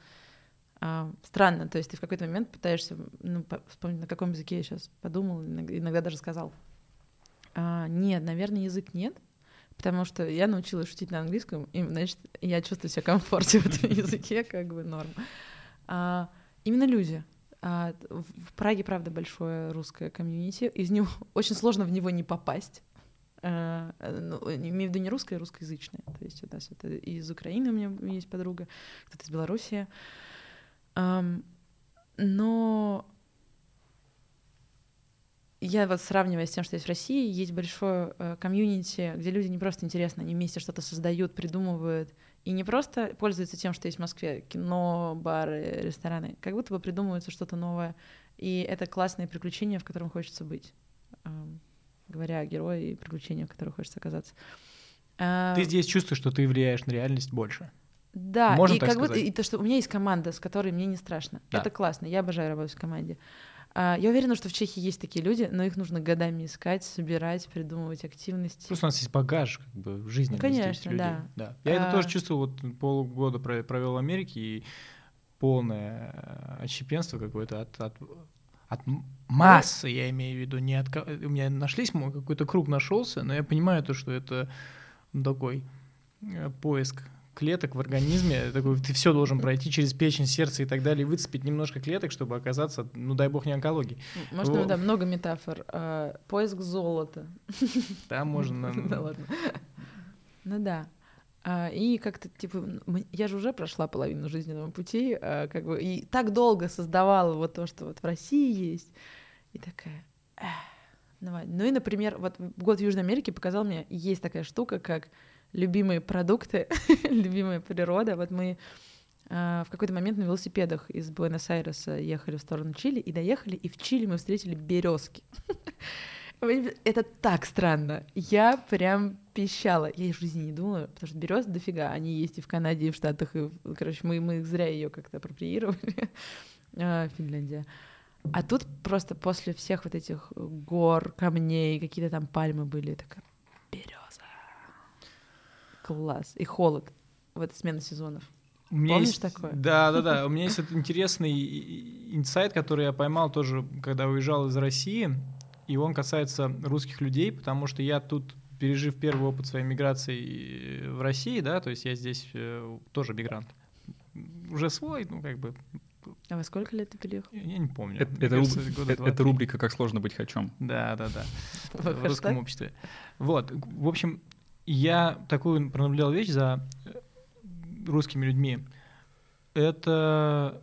а, странно. То есть ты в какой-то момент пытаешься ну, по- вспомнить, на каком языке я сейчас подумал, иногда, иногда даже сказал. А, нет, наверное, язык нет. Потому что я научилась шутить на английском, и, значит, я чувствую себя комфортно в этом языке, как бы норм. А, именно люди. А, в Праге, правда, большое русское комьюнити, из него очень сложно в него не попасть. А, ну, имею в виду не русское, а русскоязычное. То есть у нас это из Украины у меня есть подруга, кто-то из Беларуси. Ам, но я вот сравнивая с тем, что есть в России, есть большое э, комьюнити, где люди не просто интересно, они вместе что-то создают, придумывают, и не просто пользуются тем, что есть в Москве, кино, бары, рестораны, как будто бы придумывается что-то новое, и это классные приключения, в котором хочется быть, Эм, говоря о герое и приключениях, в которых хочется оказаться. А, Ты здесь чувствуешь, что ты влияешь на реальность больше. да, Можно и как будто сказать? и то, что у меня есть команда, с которой мне не страшно. Да. Это классно, я обожаю работать в команде. А, Я уверена, что в Чехии есть такие люди, но их нужно годами искать, собирать, придумывать активности. Просто у нас есть багаж как бы в жизни Ну, конечно, людей. да. Я это А- тоже чувствовал, вот полгода про- провел в Америке, и полное э, отщепенство какое-то от, от, от массы, я имею в виду, не от... У меня нашлись, какой-то круг нашелся, но я понимаю то, что это такой э, поиск клеток в организме, такой, ты все должен пройти через печень, сердце и так далее, выцепить немножко клеток, чтобы оказаться, ну дай бог, не онкологии. М, Можно, Во- да, много метафор. А, Поиск золота. Там можно... Да ладно. Ну да. А, И как-то, типа, я же уже прошла половину жизненного пути, а, как бы, и так долго создавала вот то, что вот в России есть. И такая, «Эх, давай. Ну и, например, вот год в Южной Америке показал мне, есть такая штука, как любимые продукты, любимая природа. Вот мы а, в какой-то момент на велосипедах из Буэнос-Айреса ехали в сторону Чили и доехали, и в Чили мы встретили березки. Это так странно. Я прям пищала. Я в жизни не думала, потому что берез дофига. Они есть и в Канаде, и в Штатах. И, короче, мы, мы зря ее как-то апроприировали. А, Финляндия. А тут просто после всех вот этих гор, камней, какие-то там пальмы были, такая береза. Класс. И холод. Вот смена сезонов. У меня Помнишь есть, такое? Да, да, да. У меня есть этот интересный инсайт, который я поймал тоже, когда уезжал из России, и он касается русских людей, потому что я тут, пережив первый опыт своей миграции в России, да, то есть я здесь э, тоже мигрант, уже свой, ну как бы, А во сколько лет ты переехал? я не помню. Это, это кажется, руб- года это- рубрика «Как сложно быть хачом». Да, да, да. В русском обществе. Вот, в общем, я такую пронаблюдал вещь за э, русскими людьми. Это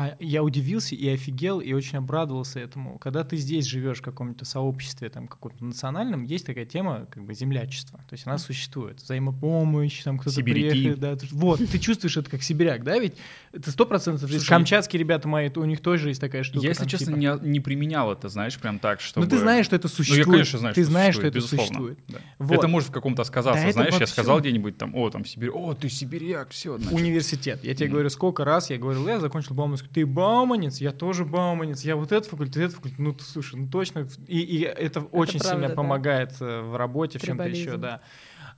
а я удивился и офигел, и очень обрадовался этому. Когда ты здесь живешь в каком-то сообществе, там, каком-то национальном, есть такая тема, как бы, землячество. То есть она существует. Взаимопомощь, там, кто-то приехал. Да, вот, ты чувствуешь это как сибиряк, да, ведь? Это сто процентов. Камчатские ребята мои, у них тоже есть такая штука. Я, если там, честно, типа. не, не применял это, знаешь, прям так, чтобы... Ну, ты знаешь, что это Ну, существует. я, конечно, знаю, ты что знаешь, что это безусловно. существует. Да. Вот. Это может в каком-то сказаться, Да знаешь, я сказал где-нибудь там, о, там, Сибирь, о, ты сибиряк, все, Университет. Я тебе Мгм. говорю, сколько раз я говорил, я закончил Бауманскую. Ты Бауманец, я тоже Бауманец, я вот этот факультет, этот факультет. Ну, слушай, ну точно. И, и это очень правда, сильно да. помогает э, в работе, в чем-то еще, да.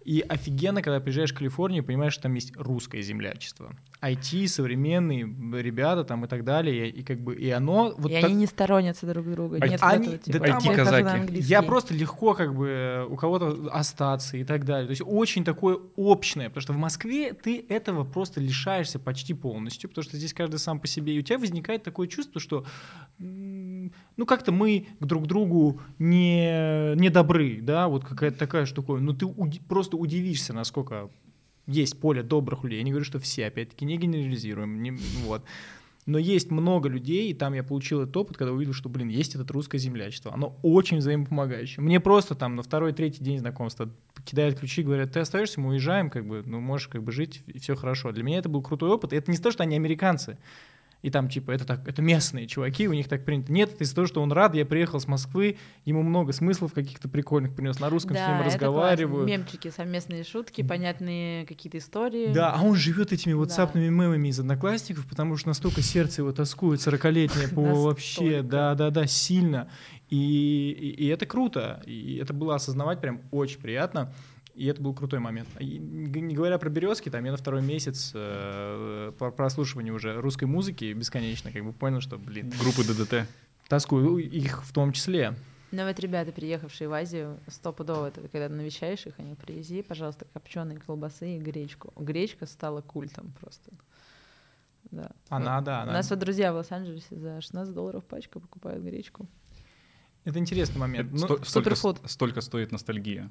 И офигенно, когда приезжаешь в Калифорнию, понимаешь, что там есть русское землячество. IT, современные ребята там и так далее. И, как бы, и оно... Вот и так- они не сторонятся друг друга. А Нет они- этого, да типа, там «Я хожу на IT-казаки. английский». Я просто легко как бы у кого-то остаться и так далее. То есть очень такое общее, потому что в Москве ты этого просто лишаешься почти полностью, потому что здесь каждый сам по себе, и у тебя возникает такое чувство, что ну как-то мы к друг другу не, не добры, да, вот какая-то такая штука. Ну ты уди- просто удивишься, насколько есть поле добрых людей. Я не говорю, что все, опять-таки, не генерализируем, не- вот. Но есть много людей, и там я получил этот опыт, когда увидел, что, блин, есть это русское землячество. Оно очень взаимопомогающее. Мне просто там на второй, третий день знакомства кидают ключи, говорят, ты остаешься, мы уезжаем, как бы, ну, можешь как бы жить, и все хорошо. Для меня это был крутой опыт. И это не то, что они американцы, и там, типа, это так, это местные чуваки, у них так принято. Нет, это из-за того, что он рад, я приехал с Москвы, ему много смыслов каких-то прикольных принес, на русском с ним это разговариваю. классно. Мемчики, совместные шутки, понятные какие-то истории. Да, а он живет этими Да. ватсапными мемами из одноклассников, потому что настолько сердце его тоскует 40-летнее по вообще, да-да-да, сильно. И, и, и это круто, и это было осознавать прям очень приятно. И это был крутой момент. И не говоря про березки, там я на второй месяц э, по прослушиванию уже русской музыки бесконечно как бы понял, что, блин, Группы ДДТ. тоскую их в том числе. Но вот ребята, приехавшие в Азию, стопудово, это когда навещаешь их, они привези, пожалуйста, копченые колбасы и гречку. Гречка стала культом просто. Да. Она, Вот. да, У она. нас вот друзья в Лос-Анджелесе за 16 долларов пачка покупают гречку. Это интересный момент. Ну, Сто- столько, столько стоит ностальгия.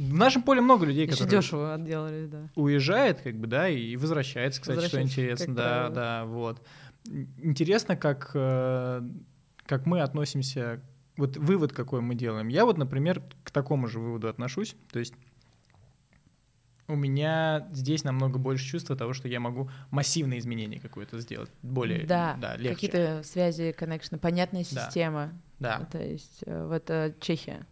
В нашем поле много людей, Еще которые дешево отделались, да. уезжает, как бы, да, и возвращается, кстати, что интересно, да, правило. да, вот. Интересно, как, э, как мы относимся, вот вывод какой мы делаем. Я вот, например, к такому же выводу отношусь, то есть у меня здесь намного больше чувства того, что я могу массивное изменение какое-то сделать, более, да, да, легче. какие-то связи, коннекшены, понятная Да. система. Да, То есть э, вот э, Чехия.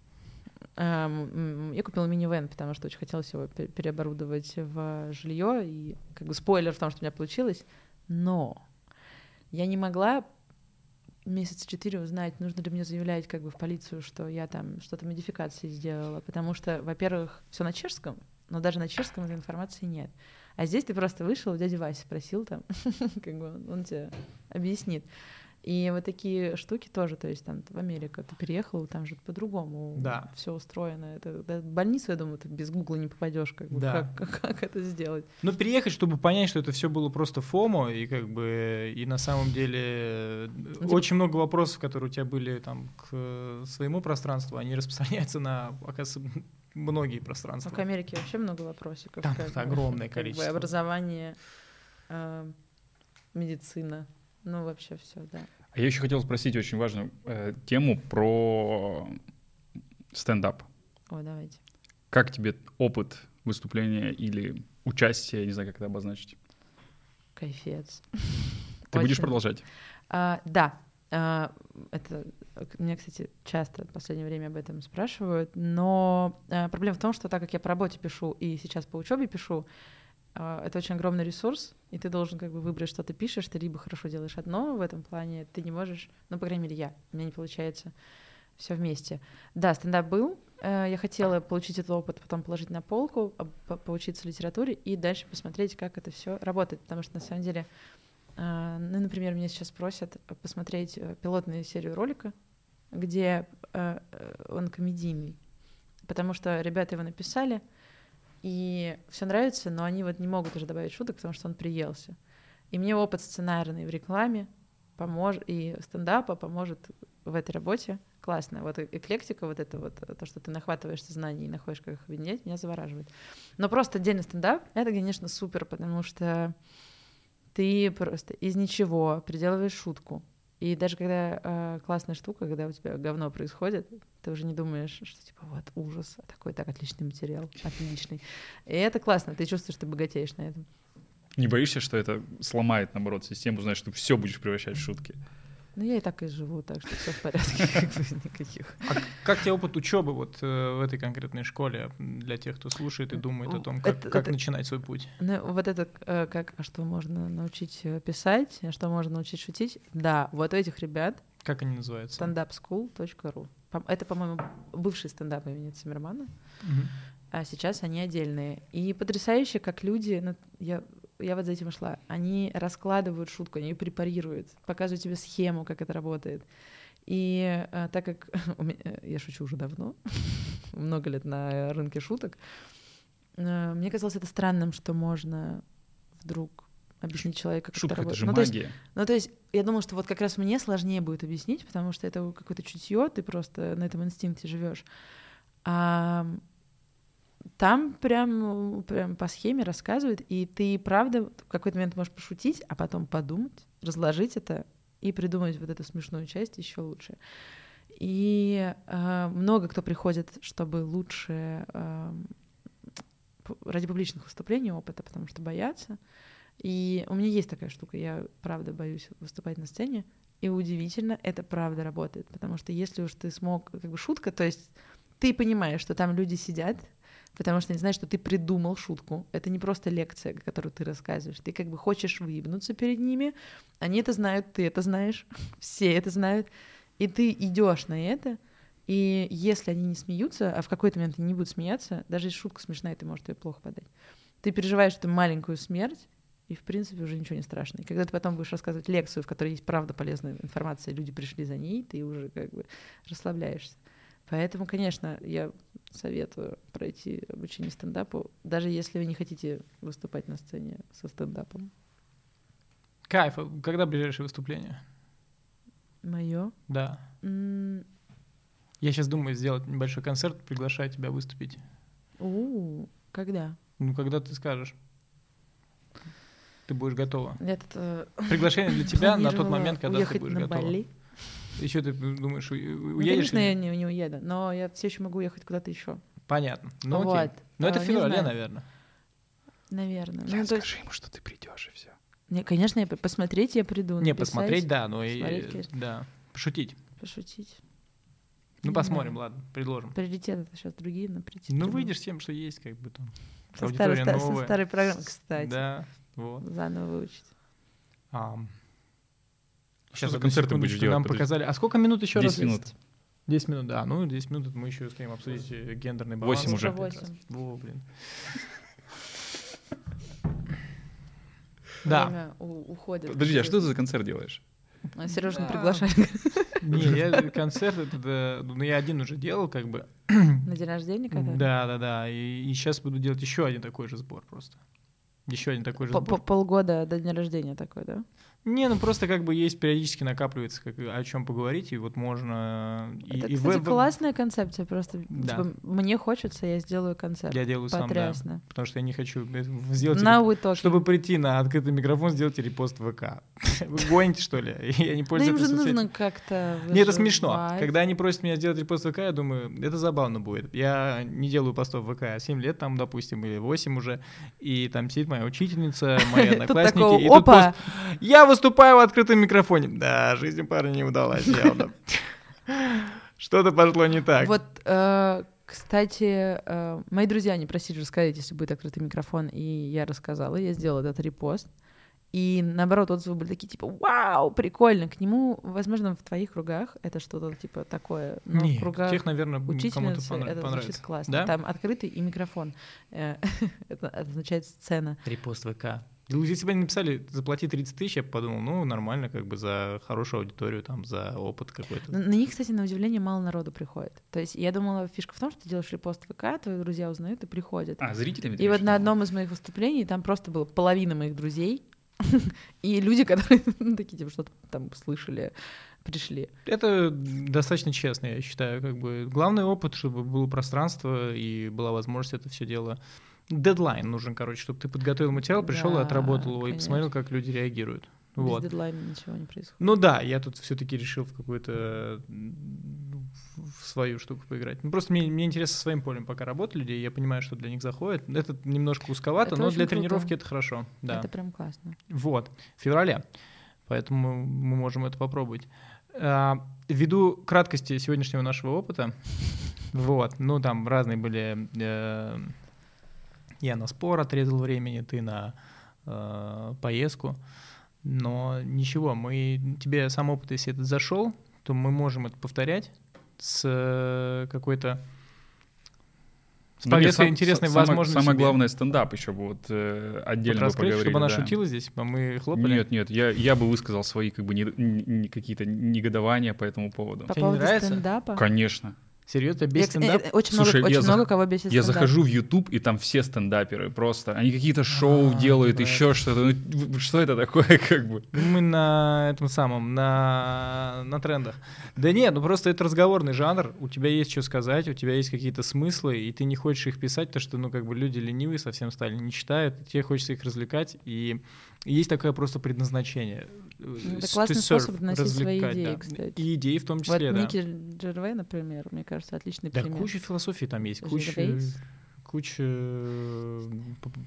Эм, Я купила минивэн, потому что очень хотелось его пе- переоборудовать в жилье. И как бы спойлер в том, что у меня получилось. Но я не могла месяца четыре узнать, нужно ли мне заявлять как бы в полицию, что я там что-то модификации сделала. Потому что, во-первых, все на чешском, но даже на чешском этой информации нет. А здесь ты просто вышел, у дяди Вася спросил там, как бы он тебе объяснит. И вот такие штуки тоже, то есть там в Америку ты переехал, там же по-другому Да. все устроено. Это да, больницу, я думаю, ты без гугла не попадешь, как бы Да. как, как, как это сделать. Ну, переехать, чтобы понять, что это все было просто фомо, и как бы и на самом деле э, типа- очень много вопросов, которые у тебя были там к своему пространству, они распространяются на, оказывается, многие Ну, пространства. к Америке вообще много вопросиков. Там как бы, огромное как бы количество. образование, э, медицина, ну вообще все, да. А я еще хотел спросить очень важную э, тему про стендап. О, давайте. Как тебе опыт выступления или участия, не знаю, как это обозначить? Кайфец. Ты будешь Очень. продолжать? А, да, а, это меня, кстати, часто в последнее время об этом спрашивают, но а, проблема в том, что так как я по работе пишу и сейчас по учебе пишу, это очень огромный ресурс, и ты должен как бы выбрать, что ты пишешь, ты либо хорошо делаешь одно в этом плане, ты не можешь, ну, по крайней мере, я, у меня не получается все вместе. Да, стендап был, э, я хотела получить этот опыт, потом положить на полку, поучиться литературе и дальше посмотреть, как это все работает, потому что на самом деле а, Ну, например, меня сейчас просят посмотреть э, пилотную серию ролика, где э, он комедийный, потому что ребята его написали, и все нравится, но они вот не могут уже добавить шуток, потому что он приелся. И мне опыт сценарный в рекламе поможет, и стендапа поможет в этой работе. Классно. Вот эклектика, вот это вот, то, что ты нахватываешься знаний и находишь, как их объединять, меня завораживает. Но просто отдельный стендап — это, конечно, супер, потому что ты просто из ничего приделываешь шутку. И даже когда э, классная штука, когда у тебя говно происходит, ты уже не думаешь, что типа вот ужас, а такой так отличный материал, отличный. И это классно, ты чувствуешь, что ты богатеешь на этом. Не боишься, что это сломает, наоборот, систему, знаешь, что все будешь превращать в шутки? Ну, я и так и живу, так что все в порядке, как бы никаких. А как тебе опыт учебы вот э, в этой конкретной школе для тех, кто слушает и думает о том, как, Это- как это- начинать свой путь? Ну, вот это э, как, а что можно научить э, писать, а что можно научить шутить. Да, вот у этих ребят Как они называются? standupschool.ru. Это, по-моему, бывший стендап имени Циммермана. А сейчас они отдельные. И потрясающе, как люди, ну, я, я вот за этим и шла, они раскладывают шутку, они ее препарируют, показывают тебе схему, как это работает. И а, так как меня- я шучу уже давно, много лет на рынке шуток, а, мне казалось это странным, что можно вдруг объяснить человеку, как Шутка — это это работает. же Ну, то есть магия. ну, то есть, я думала, что вот как раз мне сложнее будет объяснить, потому что это какое-то чутье, ты просто на этом инстинкте живешь. А там прям, прям по схеме рассказывают, и ты, правда, в какой-то момент можешь пошутить, а потом подумать, разложить это и придумать вот эту смешную часть еще лучше. И э, много кто приходит, чтобы лучше э, ради публичных выступлений опыта, потому что боятся. И у меня есть такая штука, я правда боюсь выступать на сцене. И удивительно, это правда работает, потому что если уж ты смог, как бы шутка, то есть ты понимаешь, что там люди сидят, потому что они знают, что ты придумал шутку. Это не просто лекция, которую ты рассказываешь. Ты как бы хочешь выебнуться перед ними, они это знают, ты это знаешь, все это знают, и ты идешь на это, и если они не смеются, а в какой-то момент они не будут смеяться, даже если шутка смешная, ты можешь ее плохо подать, ты переживаешь эту маленькую смерть, и, в принципе, уже ничего не страшно. И когда ты потом будешь рассказывать лекцию, в которой есть правда полезная информация, люди пришли за ней, ты уже как бы расслабляешься. Поэтому, конечно, я советую пройти обучение стендапу, даже если вы не хотите выступать на сцене со стендапом. Кайф. Когда ближайшее выступление? Мое. Да. Я сейчас думаю сделать небольшой концерт, приглашаю тебя выступить. У, когда? Ну, когда ты скажешь. Ты будешь готова. Этот, э, Приглашение для тебя на тот момент, когда ты будешь на готова. Бали. Еще ты думаешь, Ну, уедешь? конечно, или я не, не уеду, но я все еще могу уехать куда-то еще. Понятно. Ну, вот. окей. Но это А, в не феврале, наверное. Наверное. Я Ну, то скажи ему, что ты придешь и все. не, конечно, я посмотреть я приду. Не, написать, посмотреть, да, но и... Да, пошутить. Пошутить. Ну, Не посмотрим, знаю. ладно, предложим. Приоритеты сейчас другие, но прийти. Ну, выйдешь тем, что есть, как бы там. Со старой, ста- со новая. старой программы, кстати. Да, вот. Заново выучить. Ам. Сейчас за одну концерт ты будешь делать? Нам Подожди. показали. А сколько минут еще раз? 10 минут. 10 минут, да. Ну, 10 минут мы еще успеем обсудить э, гендерный баланс. Восемь уже. Как раз. Восемь. Во, блин. Да. Уходит. Подожди, а что ты за концерт делаешь? Сережа не Да. приглашает Не, я концерт, это, да, ну, я один уже делал, как бы. на день рождения когда? Да, да, да. И, сейчас буду делать еще один такой же сбор просто. Еще один такой же сбор. по- Полгода до дня рождения такой, да? Не, ну просто как бы есть периодически накапливается, как, о чем поговорить, и вот можно... И, Это, и кстати, в- классная концепция. Просто Да. типа, мне хочется, я сделаю концерт. Я делаю сам, да. Потрясно. Потому что я не хочу э, сделать... Now we talking. Чтобы прийти на открытый микрофон, сделайте репост ВК. Вы гоните, что ли? Я не пользуюсь им же нужно как-то Не, это смешно. Когда они просят меня сделать репост ВК, я думаю, это забавно будет. Я не делаю постов ВК 7 лет там, допустим, или 8 уже, и там сидит моя учительница, мои одноклассники, и тут пост, я выступаю в открытом микрофоне. Да, жизнь парня не удалась явно. Что-то пошло не так. Вот, э, кстати, э, мои друзья не просили рассказать, если будет открытый микрофон, и я рассказала, я сделала этот репост. И наоборот, отзывы были такие, типа, вау, прикольно. К нему, возможно, в твоих кругах это что-то типа такое, но Не, в кругах тех, наверное, кому-то понрав- это звучит понравится. классно. Да? Там открытый и микрофон. Э, Это означает сцена. Репост ВК. Если бы они написали заплати 30 тысяч, я бы подумал, ну, нормально, как бы за хорошую аудиторию, там, за опыт какой-то. На на них, кстати, на удивление мало народу приходит. То есть я думала, фишка в том, что ты делаешь репост ВК, твои друзья узнают и приходят. А, зрителями? И вот на одном из моих выступлений там просто было половина моих друзей и люди, которые ну, такие, типа, что-то там слышали, пришли. Это достаточно честно, я считаю. Как бы главный опыт, чтобы было пространство и была возможность это все дело. Дедлайн нужен, короче, чтобы ты подготовил материал, пришел и Да, отработал его и конечно. посмотрел, как люди реагируют. Без Вот. дедлайна ничего не происходит. Ну да, я тут все-таки решил в какую-то в свою штуку поиграть. Ну, просто мне, мне интересно со своим полем пока работать людей, я понимаю, что для них заходит. Это немножко узковато, Это но для круто. тренировки это хорошо. Да. Это прям классно. Вот, в феврале. Поэтому мы можем это попробовать. А, Ввиду краткости сегодняшнего нашего опыта, вот, ну там разные были. э, Я на спор отрезал времени, ты на э, поездку. Но ничего, мы тебе сам опыт, если этот зашел, то мы можем это повторять с э, какой-то с Ну, повесткой сам- интересной са- самое- возможности. Самое главное стендап еще бы вот э, отдельно бы раскрыть, чтобы она да. шутила здесь, а мы хлопали. Нет, нет, я, я бы высказал свои как бы не- не- какие-то негодования по этому поводу. По Тебе не поводу нравится? стендапа. Конечно. Серьезно, Я, без кс- стендап? э, очень Слушай, много, я очень зах- много кого бесит Я стендап. захожу в YouTube, и там все стендаперы просто. Они какие-то шоу А, делают, типа еще что-то. Ну, что это такое, как бы? Мы на этом самом, на, на трендах. Да нет, ну просто это разговорный жанр, у тебя есть что сказать, у тебя есть какие-то смыслы, и ты не хочешь их писать, потому что, ну, как бы люди ленивые совсем стали, не читают, тебе хочется их развлекать, и Есть такое просто предназначение. Ну, э, это классный способ доносить свои идеи, да. кстати. И идеи в том Вот числе, да. Ники Джервей, например, мне кажется, отличный Да, пример. куча философии там есть, куча, куча э,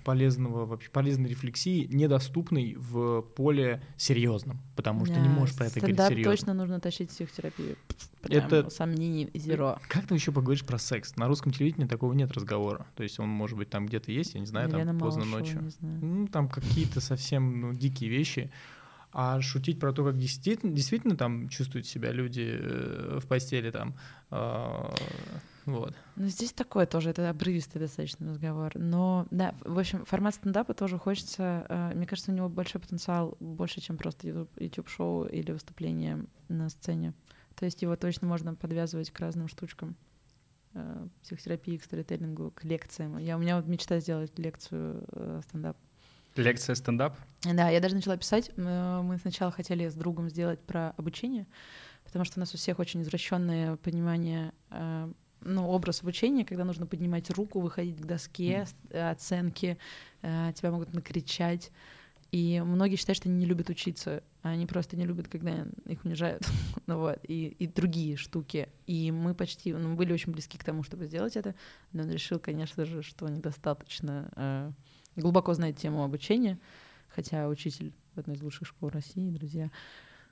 полезного вообще полезной рефлексии, недоступной в поле серьезном, потому что не Да, можешь про это говорить серьезно. точно нужно тащить психотерапию. Прям Это- сомнений зеро. Как ты еще поговоришь про секс? На русском телевидении такого нет разговора. То есть он, может быть, там где-то есть, я не знаю, Елена там поздно Малышева, ночью. не. Ну, там какие-то совсем ну, дикие вещи. А шутить про то, как действительно, действительно там чувствуют себя люди э, в постели, там, а, вот. Ну, здесь такое тоже, это обрывистый достаточно разговор. Но, да, в общем, формат стендапа тоже хочется... э, Мне кажется, у него большой потенциал, больше, чем просто YouTube- YouTube-шоу или выступление на сцене. То есть его точно можно подвязывать к разным штучкам. э, Психотерапии, к сторителлингу, к лекциям. Я, у меня вот мечта сделать лекцию э, стендап. Лекция стендап. Да, я даже начала писать. Э, Мы сначала хотели с другом сделать про обучение, потому что у нас у всех очень извращенное понимание, э, ну, образ обучения, когда нужно поднимать руку, выходить к доске, э, оценки, тебя могут накричать. И многие считают, что они не любят учиться, а они просто не любят, когда их унижают. ну вот, и, и другие штуки. И мы почти, ну, мы были очень близки к тому, чтобы сделать это, но он решил, конечно же, что недостаточно глубоко знает тему обучения, хотя учитель в одной из лучших школ России, друзья.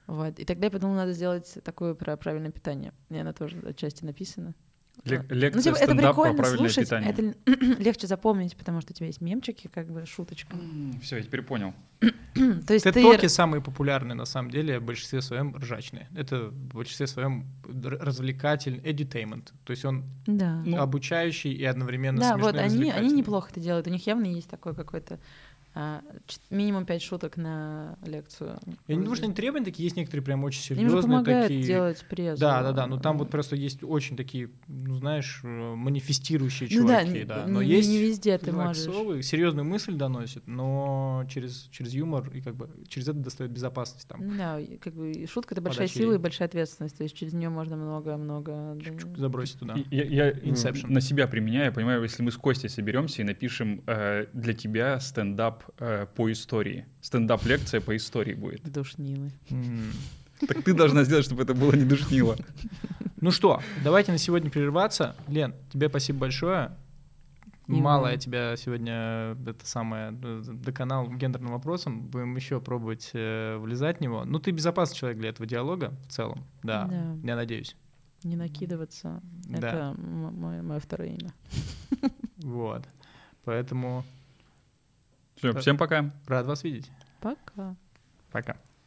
Вот. И тогда я подумала, надо сделать такое про правильное питание. И она тоже отчасти написана. Лек- Ну, типа, это прикольно слушать, питание. это легче запомнить, потому что у тебя есть мемчики, как бы шуточка. Все, я теперь понял. То есть ты... Тед-токи самые популярные, на самом деле, в большинстве своем ржачные. Это в большинстве своем развлекательный, edutainment. То есть он Да. Ну, обучающий и одновременно да, смешной вот и они, они неплохо это делают. У них явно есть такой какой-то а, минимум пять шуток на лекцию. Я не думаю, что они требования такие, есть некоторые прям очень Им же серьезные помогает такие. делать презу. Да, да, да. Но там вот просто есть очень такие, ну знаешь, э, манифестирующие Ну да, чуваки, да. не- Но не- есть не везде ты можешь. серьезную мысль доносит, но через, через юмор и как бы через это достает безопасность там. Да, и как бы шутка это большая Подача сила и большая ответственность. То есть через нее можно много-много. да. Забросить туда. Я, я, Inception. на себя применяю, я понимаю, если мы с Костей соберемся и напишем э, для тебя стендап э, по истории. Стендап-лекция по истории будет. Душнилы. Так ты должна сделать, чтобы это было не душнило. Ну что, давайте на сегодня прерываться. Лен, тебе спасибо большое. И Мало я тебя сегодня это самое э, доконал гендерным вопросом. Будем еще пробовать э, влезать в него. Ну, ты безопасный человек для этого диалога в целом. Да, Да. я надеюсь. Не накидываться. Да. Это мое второе имя. Вот. Поэтому Все, всем пока. рад вас видеть. Пока. Пока.